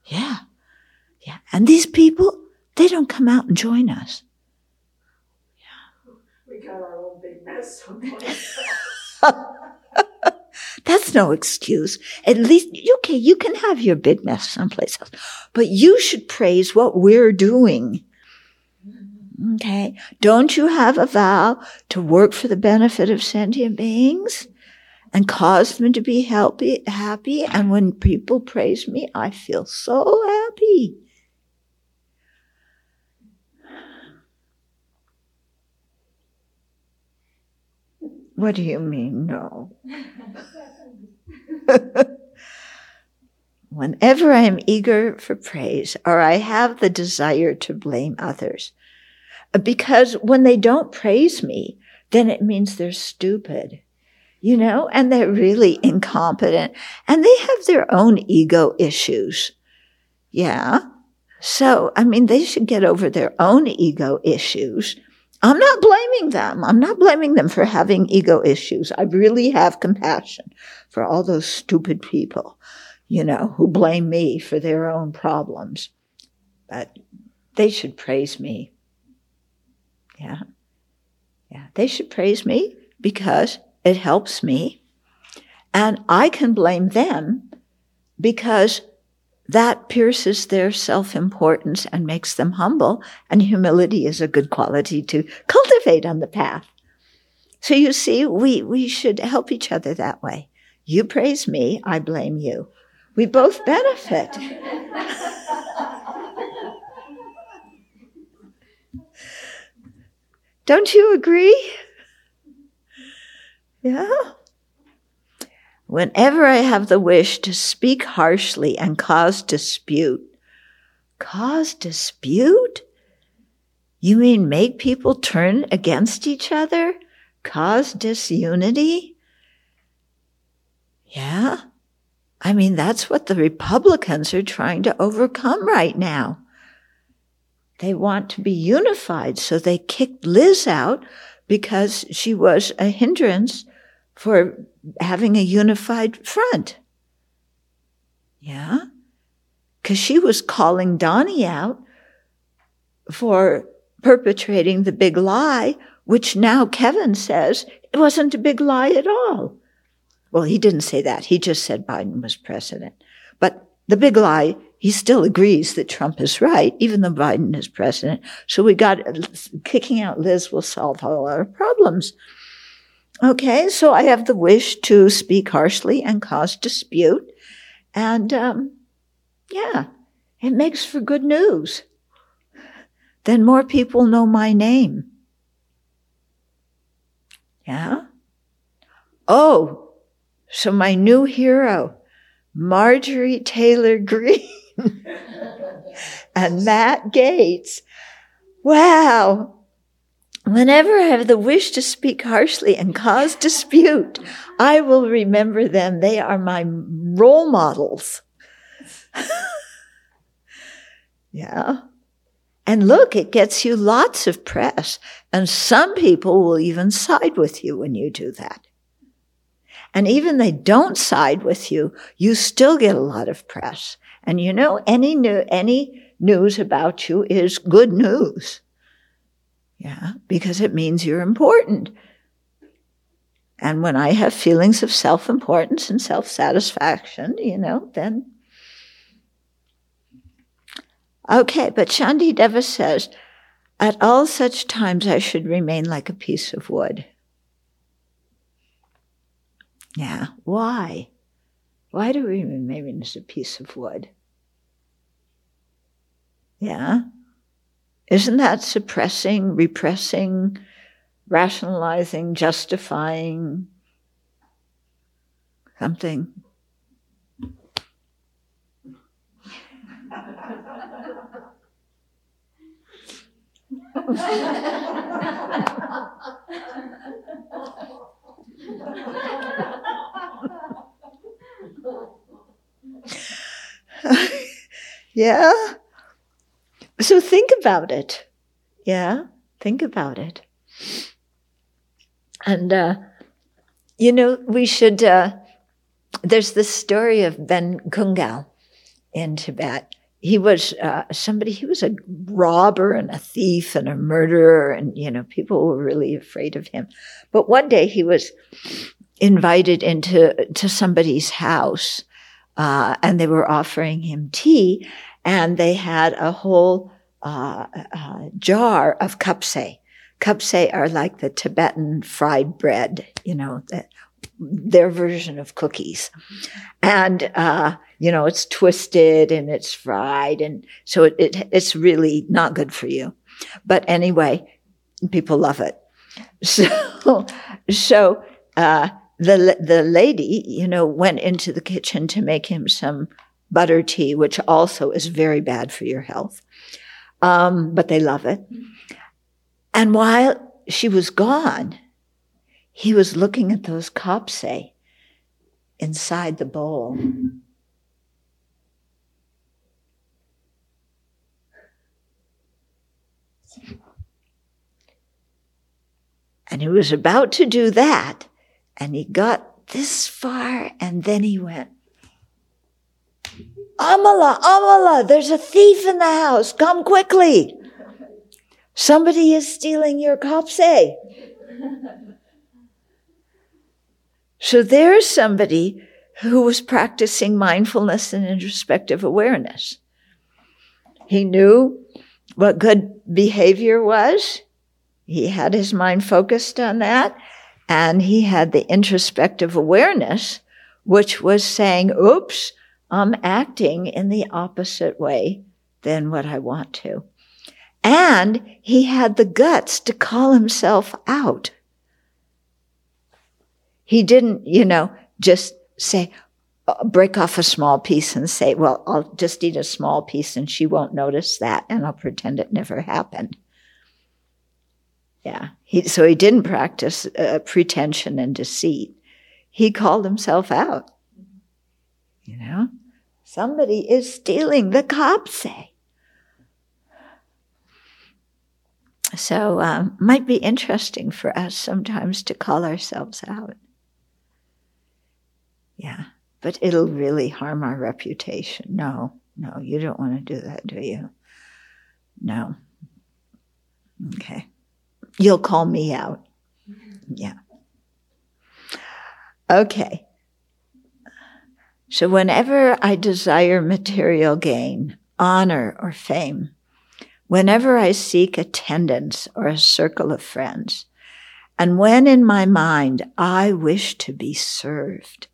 Yeah. Yeah. And these people, they don't come out and join us. Yeah. We got our own big mess <laughs> That's no excuse. At least, okay, you can have your big mess someplace else, but you should praise what we're doing. Okay. Don't you have a vow to work for the benefit of sentient beings and cause them to be happy, happy? And when people praise me, I feel so happy. What do you mean, no? <laughs> Whenever I am eager for praise or I have the desire to blame others, because when they don't praise me, then it means they're stupid, you know, and they're really incompetent and they have their own ego issues. Yeah. So, I mean, they should get over their own ego issues I'm not blaming them. I'm not blaming them for having ego issues. I really have compassion for all those stupid people, you know, who blame me for their own problems. But they should praise me. Yeah. Yeah. They should praise me because it helps me. And I can blame them because that pierces their self-importance and makes them humble. And humility is a good quality to cultivate on the path. So you see, we, we should help each other that way. You praise me, I blame you. We both benefit. <laughs> Don't you agree? Yeah. Whenever I have the wish to speak harshly and cause dispute, cause dispute? You mean make people turn against each other? Cause disunity? Yeah. I mean, that's what the Republicans are trying to overcome right now. They want to be unified, so they kicked Liz out because she was a hindrance for having a unified front. Yeah? Because she was calling Donnie out for perpetrating the big lie, which now Kevin says it wasn't a big lie at all. Well, he didn't say that. He just said Biden was president. But the big lie, he still agrees that Trump is right, even though Biden is president. So we got kicking out Liz will solve all our problems. Okay, so I have the wish to speak harshly and cause dispute. And um, yeah, it makes for good news. Then more people know my name. Yeah? Oh, so my new hero, Marjorie Taylor Greene <laughs> and Matt Gaetz. Wow. Whenever I have the wish to speak harshly and cause dispute, I will remember them. They are my role models. <laughs> yeah. And look, it gets you lots of press. And some people will even side with you when you do that. And even they don't side with you, you still get a lot of press. And you know, any new, any news about you is good news. Yeah, because it means you're important. And when I have feelings of self importance and self satisfaction, you know, then. Okay, but Shantideva says, at all such times I should remain like a piece of wood. Yeah, why? Why do we remain as a piece of wood? Yeah, isn't that suppressing, repressing, rationalizing, justifying something? <laughs> yeah? So think about it. Yeah, think about it. And, uh, you know, we should, uh, there's this story of Ben Gungyal in Tibet. He was uh, somebody, he was a robber and a thief and a murderer, and, you know, people were really afraid of him. But one day he was invited into to somebody's house, uh, and they were offering him tea, and they had a whole uh, uh, jar of kapse. Kapse are like the Tibetan fried bread, you know, the, their version of cookies. And, uh, you know, it's twisted and it's fried. And so it, it, it's really not good for you. But anyway, people love it. <laughs> So, so, uh, the, the lady, you know, went into the kitchen to make him some butter tea, which also is very bad for your health. Um, but they love it. And while she was gone, he was looking at those kapse inside the bowl. And he was about to do that, and he got this far, and then he went, Amala, Amala, there's a thief in the house. Come quickly. Somebody is stealing your kapse. Eh? So there's somebody who was practicing mindfulness and introspective awareness. He knew what good behavior was. He had his mind focused on that. And he had the introspective awareness, which was saying, oops, I'm acting in the opposite way than what I want to. And he had the guts to call himself out. He didn't, you know, just say, uh, break off a small piece and say, well, I'll just eat a small piece and she won't notice that and I'll pretend it never happened. Yeah. He, so he didn't practice uh, pretension and deceit. He called himself out. You know, somebody is stealing, the kapse say. So, um, might be interesting for us sometimes to call ourselves out. Yeah, but it'll really harm our reputation. No, no, you don't want to do that, do you? No. Okay. You'll call me out. Yeah. Okay. So, whenever I desire material gain, honor, or fame, whenever I seek attendance or a circle of friends, and when in my mind I wish to be served,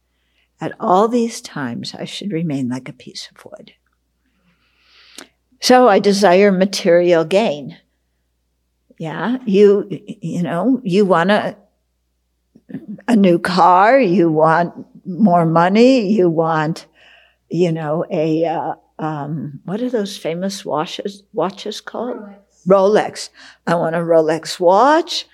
at all these times I should remain like a piece of wood. So I desire material gain. Yeah, you, you know, you want a, a new car, you want more money, you want, you know, a, uh, um, what are those famous watches, watches called? Rolex. Rolex. I want a Rolex watch.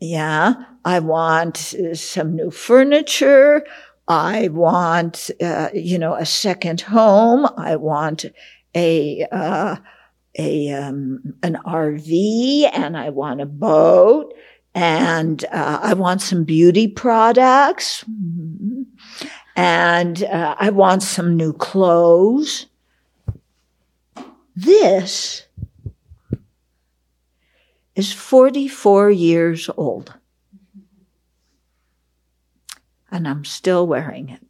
Yeah. I want uh, some new furniture. I want, uh, you know, a second home. I want a, uh, a um, an RV and I want a boat and uh, I want some beauty products and uh, I want some new clothes. This is 44 years old. And I'm still wearing it.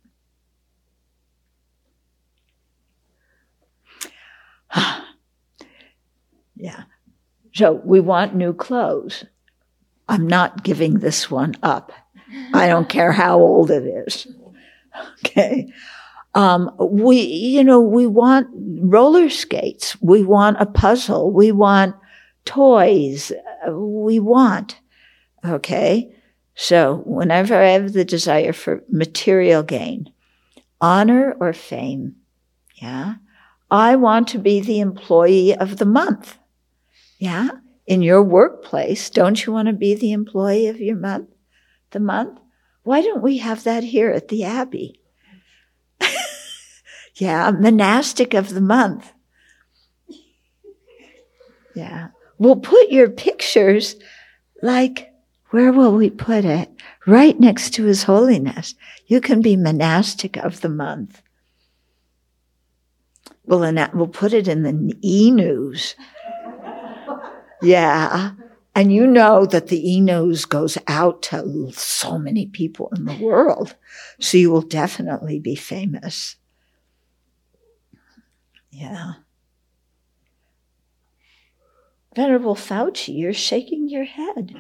<sighs> Yeah. So we want new clothes. I'm not giving this one up. I don't care how old it is. Okay. Um, we, you know, we want roller skates. We want a puzzle. We want toys. We want. Okay. So whenever I have the desire for material gain, honor or fame, yeah, I want to be the employee of the month. Yeah. In your workplace, don't you want to be the employee of your month, the month? Why don't we have that here at the Abbey? <laughs> yeah. Monastic of the month. Yeah. We'll put your pictures like, where will we put it? Right next to His Holiness. You can be monastic of the month. We'll, we'll put it in the e news. Yeah. And you know that the e-news goes out to so many people in the world. So you will definitely be famous. Yeah. Venerable Fauci, you're shaking your head.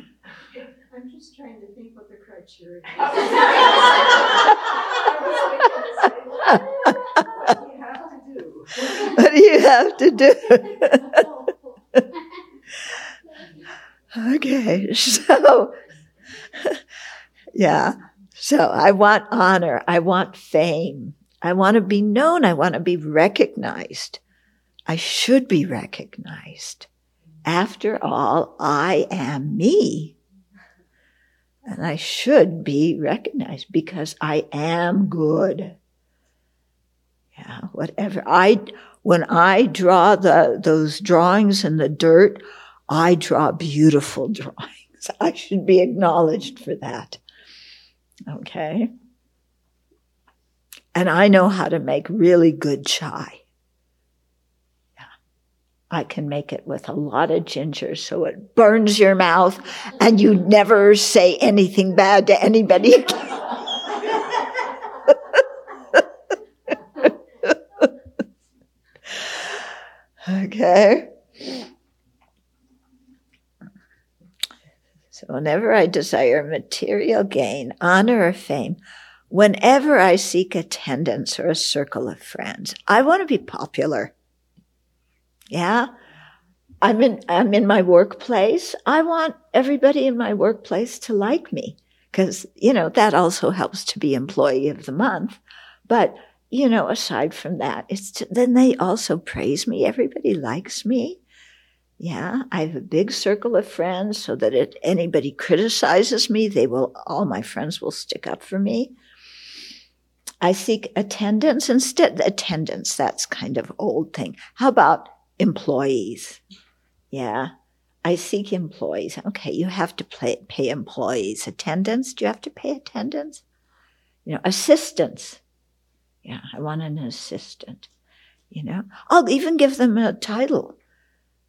I'm just trying to think what the criteria is. <laughs> what do you have to do? what do you have to do? <laughs> <laughs> Okay, so yeah, so I want honor, I want fame, I want to be known, I want to be recognized. I should be recognized. After all, I am me. And I should be recognized because I am good. Yeah, whatever. I, when I draw the, those drawings in the dirt, I draw beautiful drawings. <laughs> I should be acknowledged for that. Okay? And I know how to make really good chai. Yeah. I can make it with a lot of ginger so it burns your mouth and you never say anything bad to anybody <laughs> okay? Whenever I desire material gain, honor, or fame, whenever I seek attendance or a circle of friends, I want to be popular. Yeah? I'm in, I'm in my workplace. I want everybody in my workplace to like me because, you know, that also helps to be employee of the month. But, you know, aside from that, it's, to, then they also praise me. Everybody likes me. Yeah, I have a big circle of friends so that if anybody criticizes me, they will, all my friends will stick up for me. I seek attendance instead. Attendance, that's kind of old thing. How about employees? Yeah, I seek employees. Okay, you have to pay, pay employees. Attendance, do you have to pay attendance? You know, assistants. Yeah, I want an assistant. You know, I'll even give them a title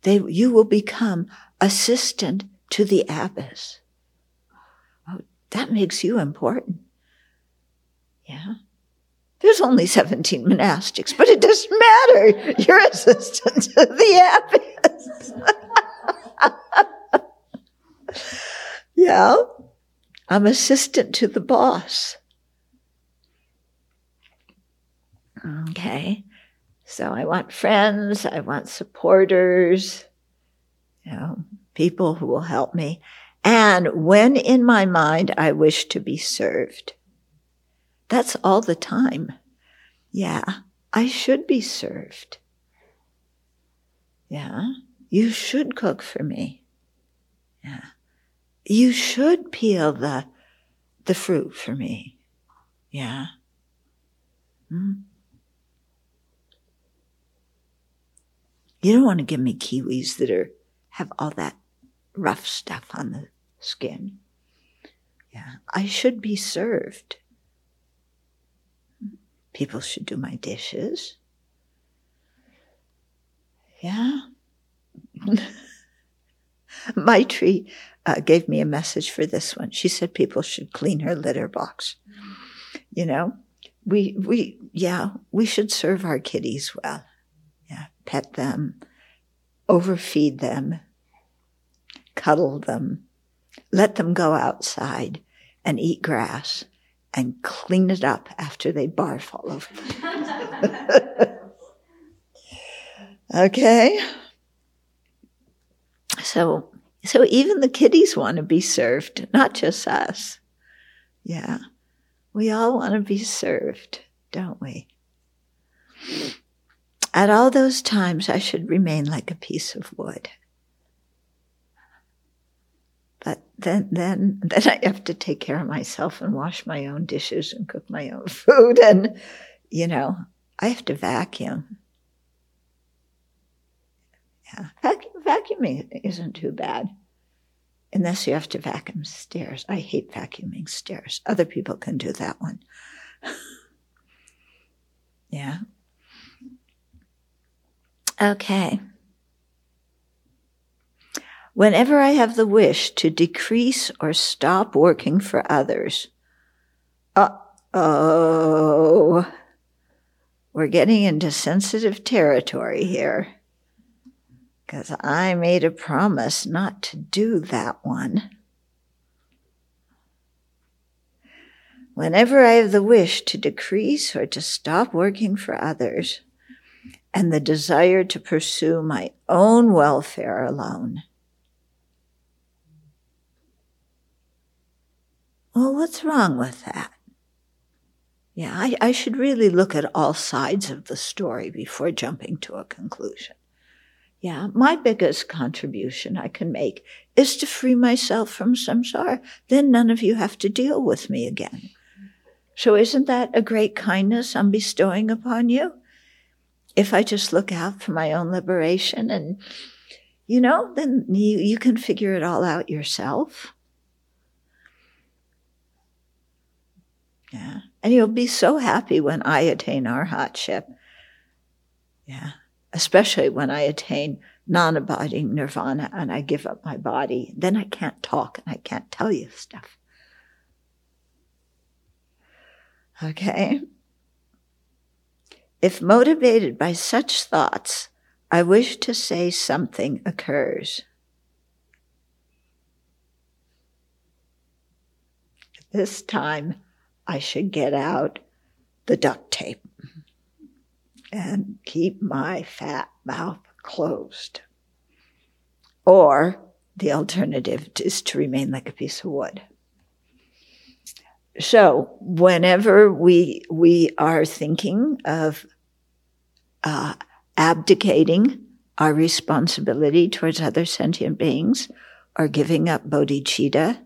they, you will become assistant to the abbess. Oh, that makes you important. Yeah. There's only 17 monastics, but it doesn't matter. You're assistant to the abbess. <laughs> yeah. I'm assistant to the boss. Okay. So I want friends, I want supporters, you know, people who will help me. And when in my mind I wish to be served, that's all the time. Yeah, I should be served. Yeah, you should cook for me. Yeah, you should peel the the fruit for me. Yeah. Mm. You don't want to give me kiwis that are have all that rough stuff on the skin. Yeah, I should be served. People should do my dishes. Yeah. <laughs> Maitri uh, gave me a message for this one. She said people should clean her litter box. You know, we we yeah we should serve our kitties well pet them, overfeed them, cuddle them, let them go outside and eat grass and clean it up after they barf all over. <laughs> okay? So so even the kitties want to be served, not just us. Yeah. We all want to be served, don't we? At all those times, I should remain like a piece of wood. But then, then, <laughs> then I have to take care of myself and wash my own dishes and cook my own <laughs> food. And, you know, I have to vacuum. Yeah, vacuum, vacuuming isn't too bad. Unless you have to vacuum stairs. I hate vacuuming stairs. Other people can do that one. <laughs> yeah. Okay. Whenever I have the wish to decrease or stop working for others, uh oh, we're getting into sensitive territory here. Because I made a promise not to do that one. Whenever I have the wish to decrease or to stop working for others, and the desire to pursue my own welfare alone. Well, what's wrong with that? Yeah, I, I, should really look at all sides of the story before jumping to a conclusion. Yeah, my biggest contribution I can make is to free myself from samsara. Then none of you have to deal with me again. So isn't that a great kindness I'm bestowing upon you? If I just look out for my own liberation and, you know, then you, you can figure it all out yourself. Yeah. And you'll be so happy when I attain our arhatship. Yeah. Especially when I attain non abiding nirvana and I give up my body. Then I can't talk and I can't tell you stuff. Okay. If motivated by such thoughts, I wish to say something occurs. This time, I should get out the duct tape and keep my fat mouth closed. or the alternative is to remain like a piece of wood. So whenever we we are thinking of uh, abdicating our responsibility towards other sentient beings, or giving up bodhicitta,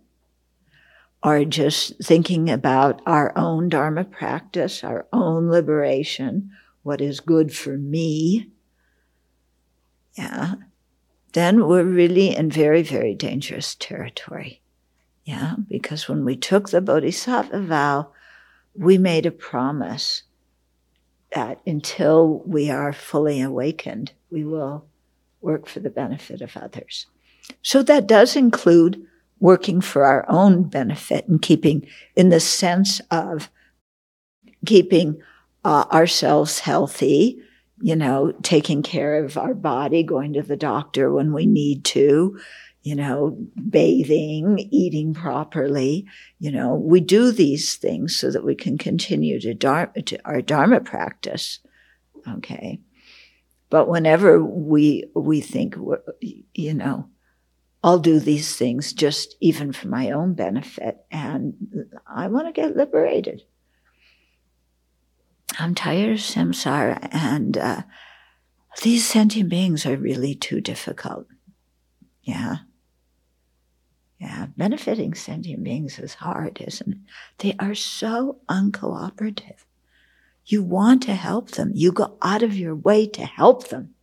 or just thinking about our own dharma practice, our own liberation, what is good for me, yeah, then we're really in very, very dangerous territory. Yeah, because when we took the Bodhisattva vow, we made a promise that until we are fully awakened, we will work for the benefit of others. So that does include working for our own benefit and keeping, in the sense of keeping uh, ourselves healthy, you know, taking care of our body, going to the doctor when we need to, you know, bathing, eating properly. You know, we do these things so that we can continue to, dharma, to our Dharma practice. Okay. But whenever we, we think, you know, I'll do these things just even for my own benefit and I want to get liberated. I'm tired of samsara and, uh, these sentient beings are really too difficult. Yeah. Yeah, benefiting sentient beings is hard, isn't it? They are so uncooperative. You want to help them. You go out of your way to help them.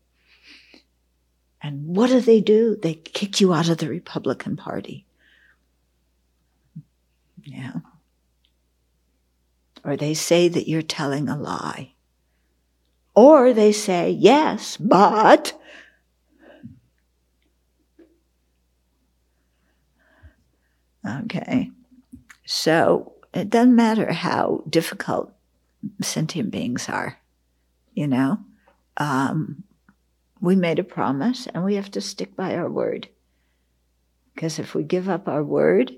And what do they do? They kick you out of the Republican Party. Yeah. Or they say that you're telling a lie. Or they say, yes, but Okay. So it doesn't matter how difficult sentient beings are, you know. Um, we made a promise and we have to stick by our word. Because if we give up our word,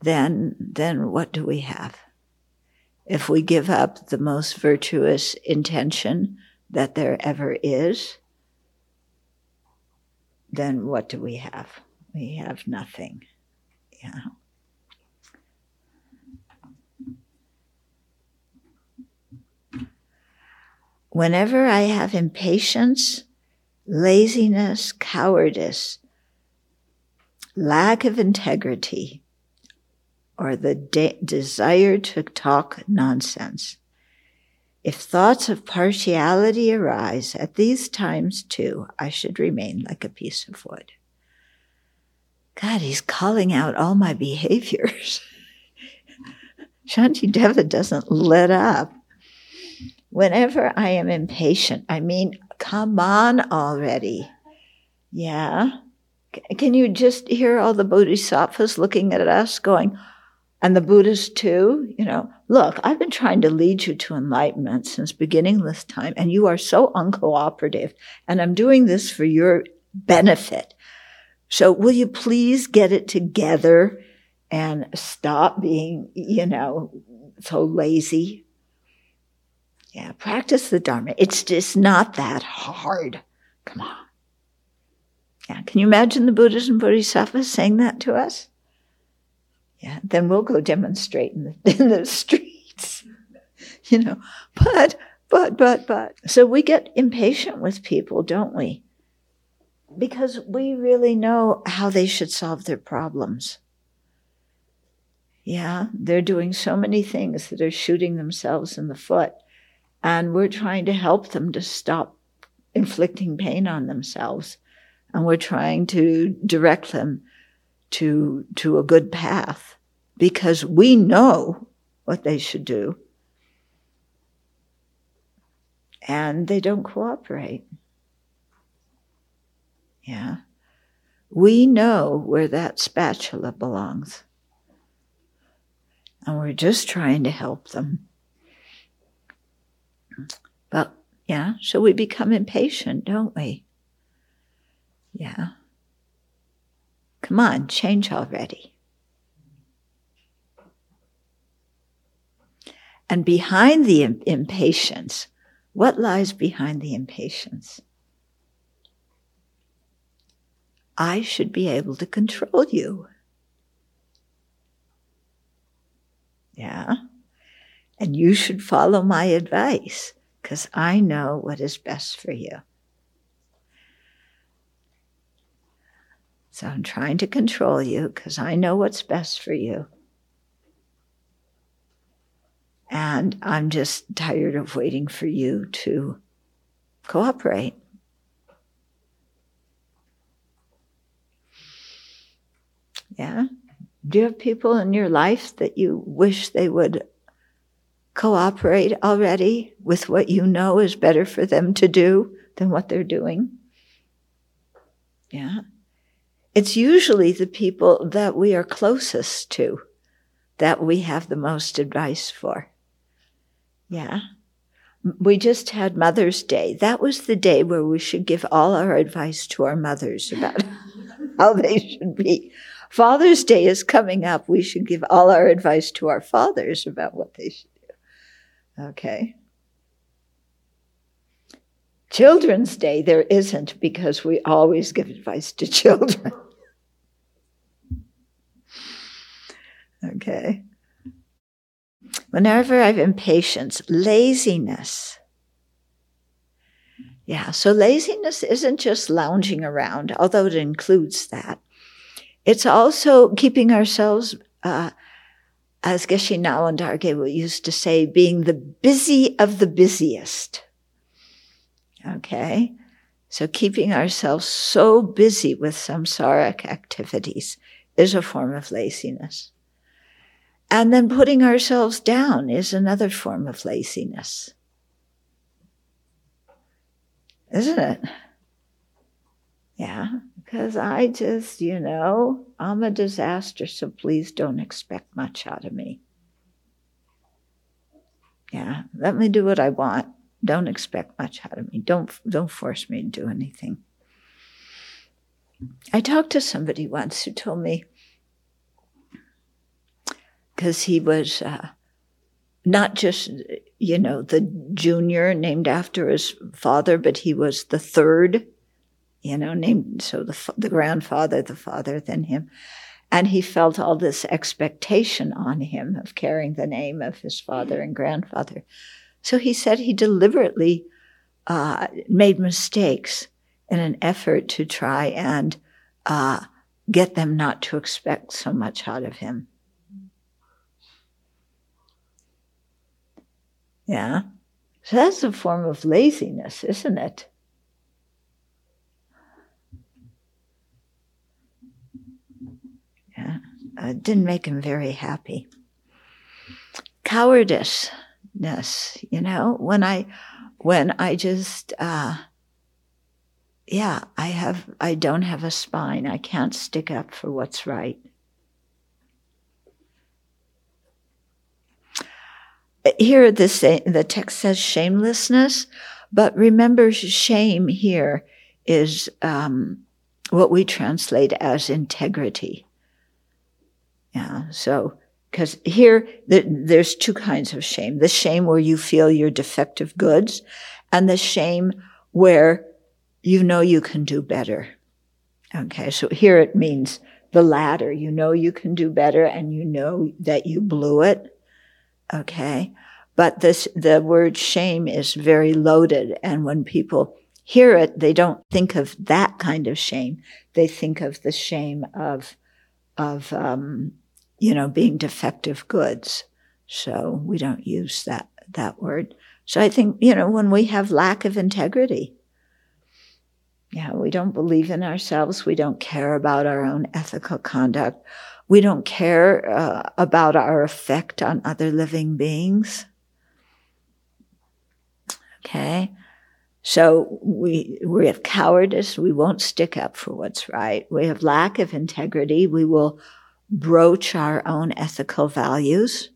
then, then what do we have? If we give up the most virtuous intention that there ever is, then what do we have? We have nothing. Yeah. Whenever I have impatience, laziness, cowardice, lack of integrity, or the de- desire to talk nonsense, if thoughts of partiality arise at these times too, I should remain like a piece of wood. God, he's calling out all my behaviors. <laughs> Shantideva doesn't let up. Whenever I am impatient, I mean, come on already. Yeah. Can you just hear all the bodhisattvas looking at us going, and the Buddhists too, you know, look, I've been trying to lead you to enlightenment since beginning this time, and you are so uncooperative, and I'm doing this for your benefit. So will you please get it together and stop being, you know, so lazy? Yeah, practice the Dharma. It's just not that hard. Come on. Yeah, can you imagine the Buddhas and Bodhisattvas saying that to us? Yeah, then we'll go demonstrate in the, <laughs> in the streets. <laughs> you know, but, but, but, but. So we get impatient with people, don't we? Because we really know how they should solve their problems. Yeah, they're doing so many things that are shooting themselves in the foot and we're trying to help them to stop inflicting pain on themselves. And we're trying to direct them to, to a good path because we know what they should do. And they don't cooperate. Yeah. We know where that spatula belongs. And we're just trying to help them. But yeah, so we become impatient, don't we? Yeah. Come on, change already. And behind the impatience, what lies behind the impatience? I should be able to control you. Yeah. And you should follow my advice because I know what is best for you. So I'm trying to control you because I know what's best for you. And I'm just tired of waiting for you to cooperate. Yeah. Do you have people in your life that you wish they would cooperate already with what you know is better for them to do than what they're doing? Yeah. It's usually the people that we are closest to that we have the most advice for. Yeah. We just had Mother's Day. That was the day where we should give all our advice to our mothers about <laughs> how they should be. Father's Day is coming up. We should give all our advice to our fathers about what they should. Okay. Children's Day, there isn't because we always give advice to <laughs> children. okay. Whenever I have impatience, laziness. Yeah, so laziness isn't just lounging around, although it includes that. It's also keeping ourselves, uh, as Geshe Ngawang Dhargyey used to say, being the busy of the busiest. Okay? So keeping ourselves so busy with samsaric activities is a form of laziness. And then putting ourselves down is another form of laziness. Isn't it? Yeah. Because I just, you know, I'm a disaster, so please don't expect much out of me. Yeah, let me do what I want. Don't expect much out of me. Don't don't force me to do anything. I talked to somebody once who told me because he was uh, not just you know the junior named after his father, but he was the third you know, named so the the grandfather, the father, then him, and he felt all this expectation on him of carrying the name of his father and grandfather. So he said he deliberately uh, made mistakes in an effort to try and uh, get them not to expect so much out of him. Yeah. So that's a form of laziness, isn't it? Uh, didn't make him very happy. Cowardice, you know, when I, when I just, uh, yeah, I have, I don't have a spine. I can't stick up for what's right. Here, the, the text says shamelessness, but remember, shame here is um, what we translate as integrity. Yeah. So, because here the, there's two kinds of shame the shame where you feel you're defective goods, and the shame where you know you can do better. Okay. So here it means the latter. You know you can do better and you know that you blew it. Okay. But this, the word shame is very loaded. And when people hear it, they don't think of that kind of shame. They think of the shame of, of, um, you know, being defective goods. So we don't use that, that word. So I think, you know, when we have lack of integrity, yeah, we don't believe in ourselves. We don't care about our own ethical conduct. We don't care uh, about our effect on other living beings. Okay. So we, we have cowardice. We won't stick up for what's right. We have lack of integrity. We will broach our own ethical values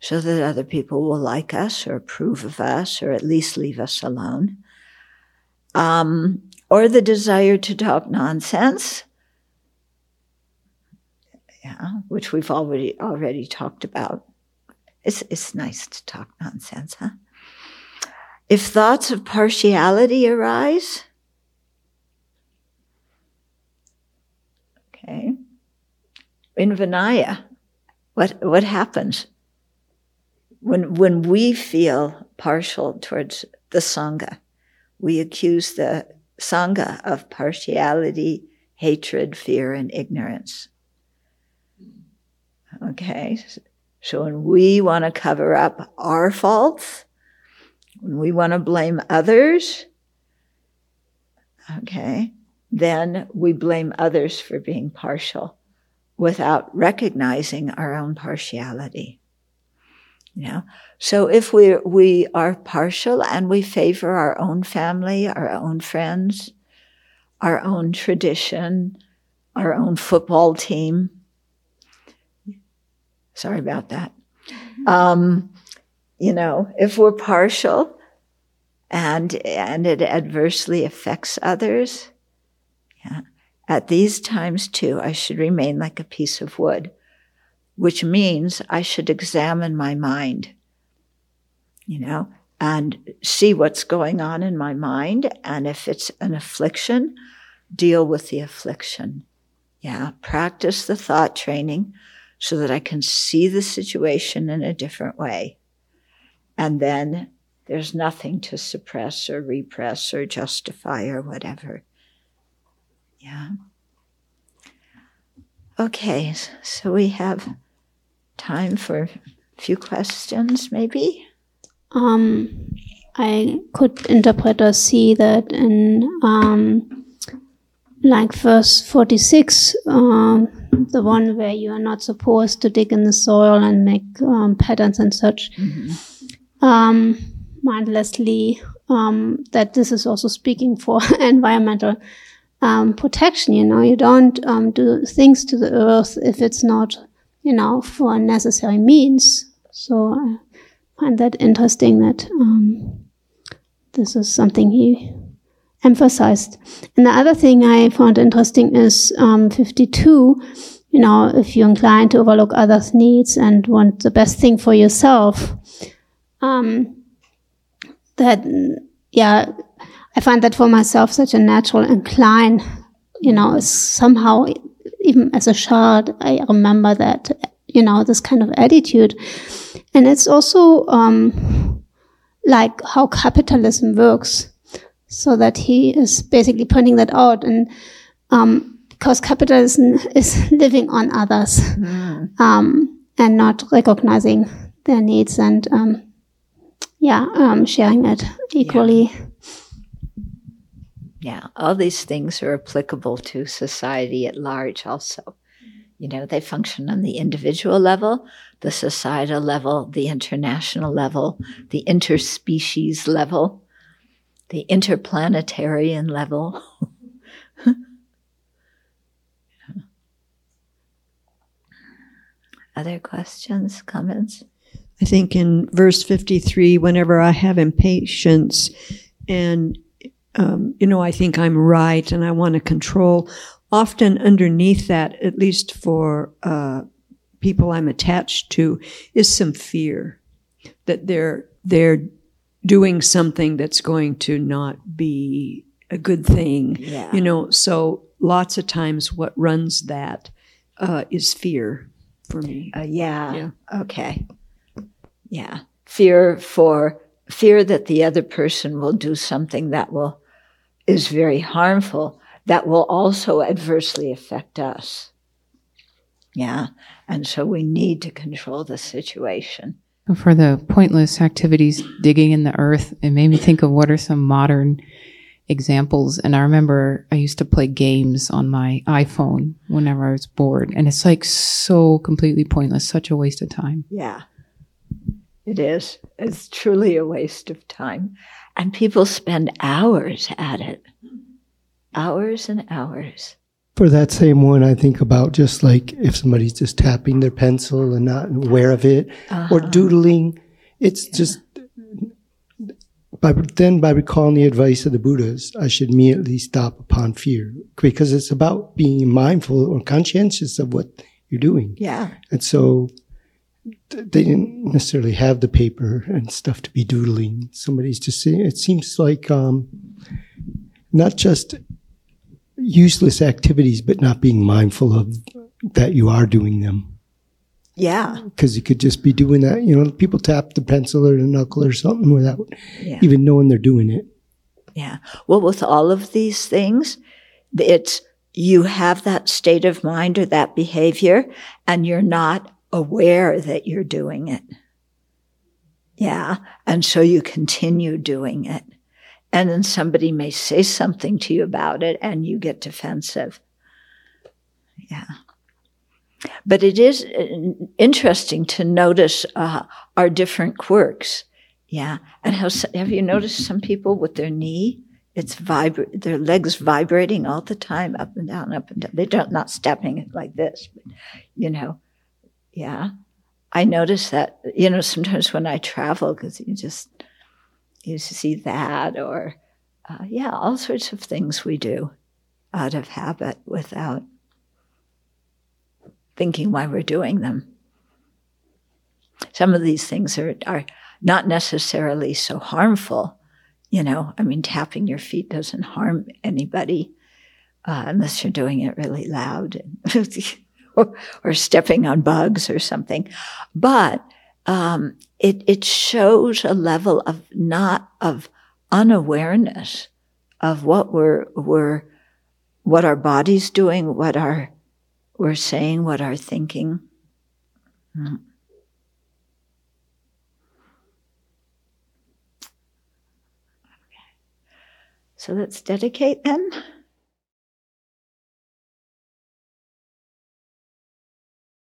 so that other people will like us or approve of us or at least leave us alone. Um, or the desire to talk nonsense, yeah, which we've already already talked about. It's, it's nice to talk nonsense, huh? If thoughts of partiality arise, in Vinaya, what, what happens? When, when we feel partial towards the Sangha, we accuse the Sangha of partiality, hatred, fear, and ignorance. Okay, so when we want to cover up our faults, when we want to blame others, okay, then we blame others for being partial without recognizing our own partiality. You know? So if we, we are partial and we favor our own family, our own friends, our own tradition, our own football team, sorry about that. Um, you know, if we're partial and, and it adversely affects others, at these times too, I should remain like a piece of wood which means I should examine my mind, you know, and see what's going on in my mind. And if it's an affliction, deal with the affliction. Yeah. Practice the thought training so that I can see the situation in a different way. And then there's nothing to suppress or repress or justify or whatever. Yeah. Okay, so we have time for a few questions, maybe? Um, I could interpret or see that in um, like verse 46, um, the one where you are not supposed to dig in the soil and make um, patterns and such, mm-hmm. um, mindlessly, um, that this is also speaking for <laughs> environmental um, protection. You know, you don't um, do things to the earth if it's not you know, for necessary means. So I find that interesting that um, this is something he emphasized. And the other thing I found interesting is um, 52. You know, if you're inclined to overlook others' needs and want the best thing for yourself, um, that, yeah, I find that for myself such a natural incline, you know, somehow even as a child, I remember that, you know, this kind of attitude. And it's also um, like how capitalism works. So that he is basically pointing that out. And um, because capitalism is <laughs> living on others mm. um, and not recognizing their needs and, um, yeah, um, sharing it equally. Yeah. Yeah, all these things are applicable to society at large also. You know, they function on the individual level, the societal level, the international level, the interspecies level, the interplanetarian level. <laughs> Other questions, comments? I think in verse 53, whenever I have impatience and um, you know, I think I'm right and I want to control. Often underneath that, at least for uh, people I'm attached to, is some fear that they're they're doing something that's going to not be a good thing. Yeah. You know, so lots of times what runs that uh, is fear for me. Uh, yeah. yeah. Okay. Yeah. Fear for fear that the other person will do something that will is very harmful that will also adversely affect us. Yeah. And so we need to control the situation. For the pointless activities digging in the earth, it made me think of what are some modern examples. And I remember I used to play games on my iPhone whenever I was bored. And it's like so completely pointless, such a waste of time. Yeah. It is. It's truly a waste of time. And people spend hours at it. Hours and hours. For that same one, I think about just like if somebody's just tapping their pencil and not aware of it, uh-huh. or doodling. It's yeah. just by then by recalling the advice of the Buddhas, I should immediately stop upon fear because it's about being mindful or conscientious of what you're doing. Yeah. And so they didn't necessarily have the paper and stuff to be doodling. Somebody's just saying, it seems like um, not just useless activities, but not being mindful of that you are doing them. Yeah. Because you could just be doing that. You know, people tap the pencil or the knuckle or something without Yeah. even knowing they're doing it. Yeah. Well, with all of these things, it's you have that state of mind or that behavior and you're not aware that you're doing it. Yeah. And so you continue doing it. And then somebody may say something to you about it and you get defensive. Yeah. But it is uh, interesting to notice uh, our different quirks. Yeah. And how, have you noticed some people with their knee? It's vibra- their legs vibrating all the time, up and down, up and down. They don't, not stepping like this, but, you know, yeah. I notice that, you know, sometimes when I travel, because you just, you see that or, uh, yeah, all sorts of things we do out of habit without thinking why we're doing them. Some of these things are, are not necessarily so harmful. You know, I mean, tapping your feet doesn't harm anybody uh, unless you're doing it really loud <laughs> or, or stepping on bugs or something. But um, it, it shows a level of not of unawareness of what we're, we're what our body's doing, what our we're saying, what our thinking. Mm. So let's dedicate then.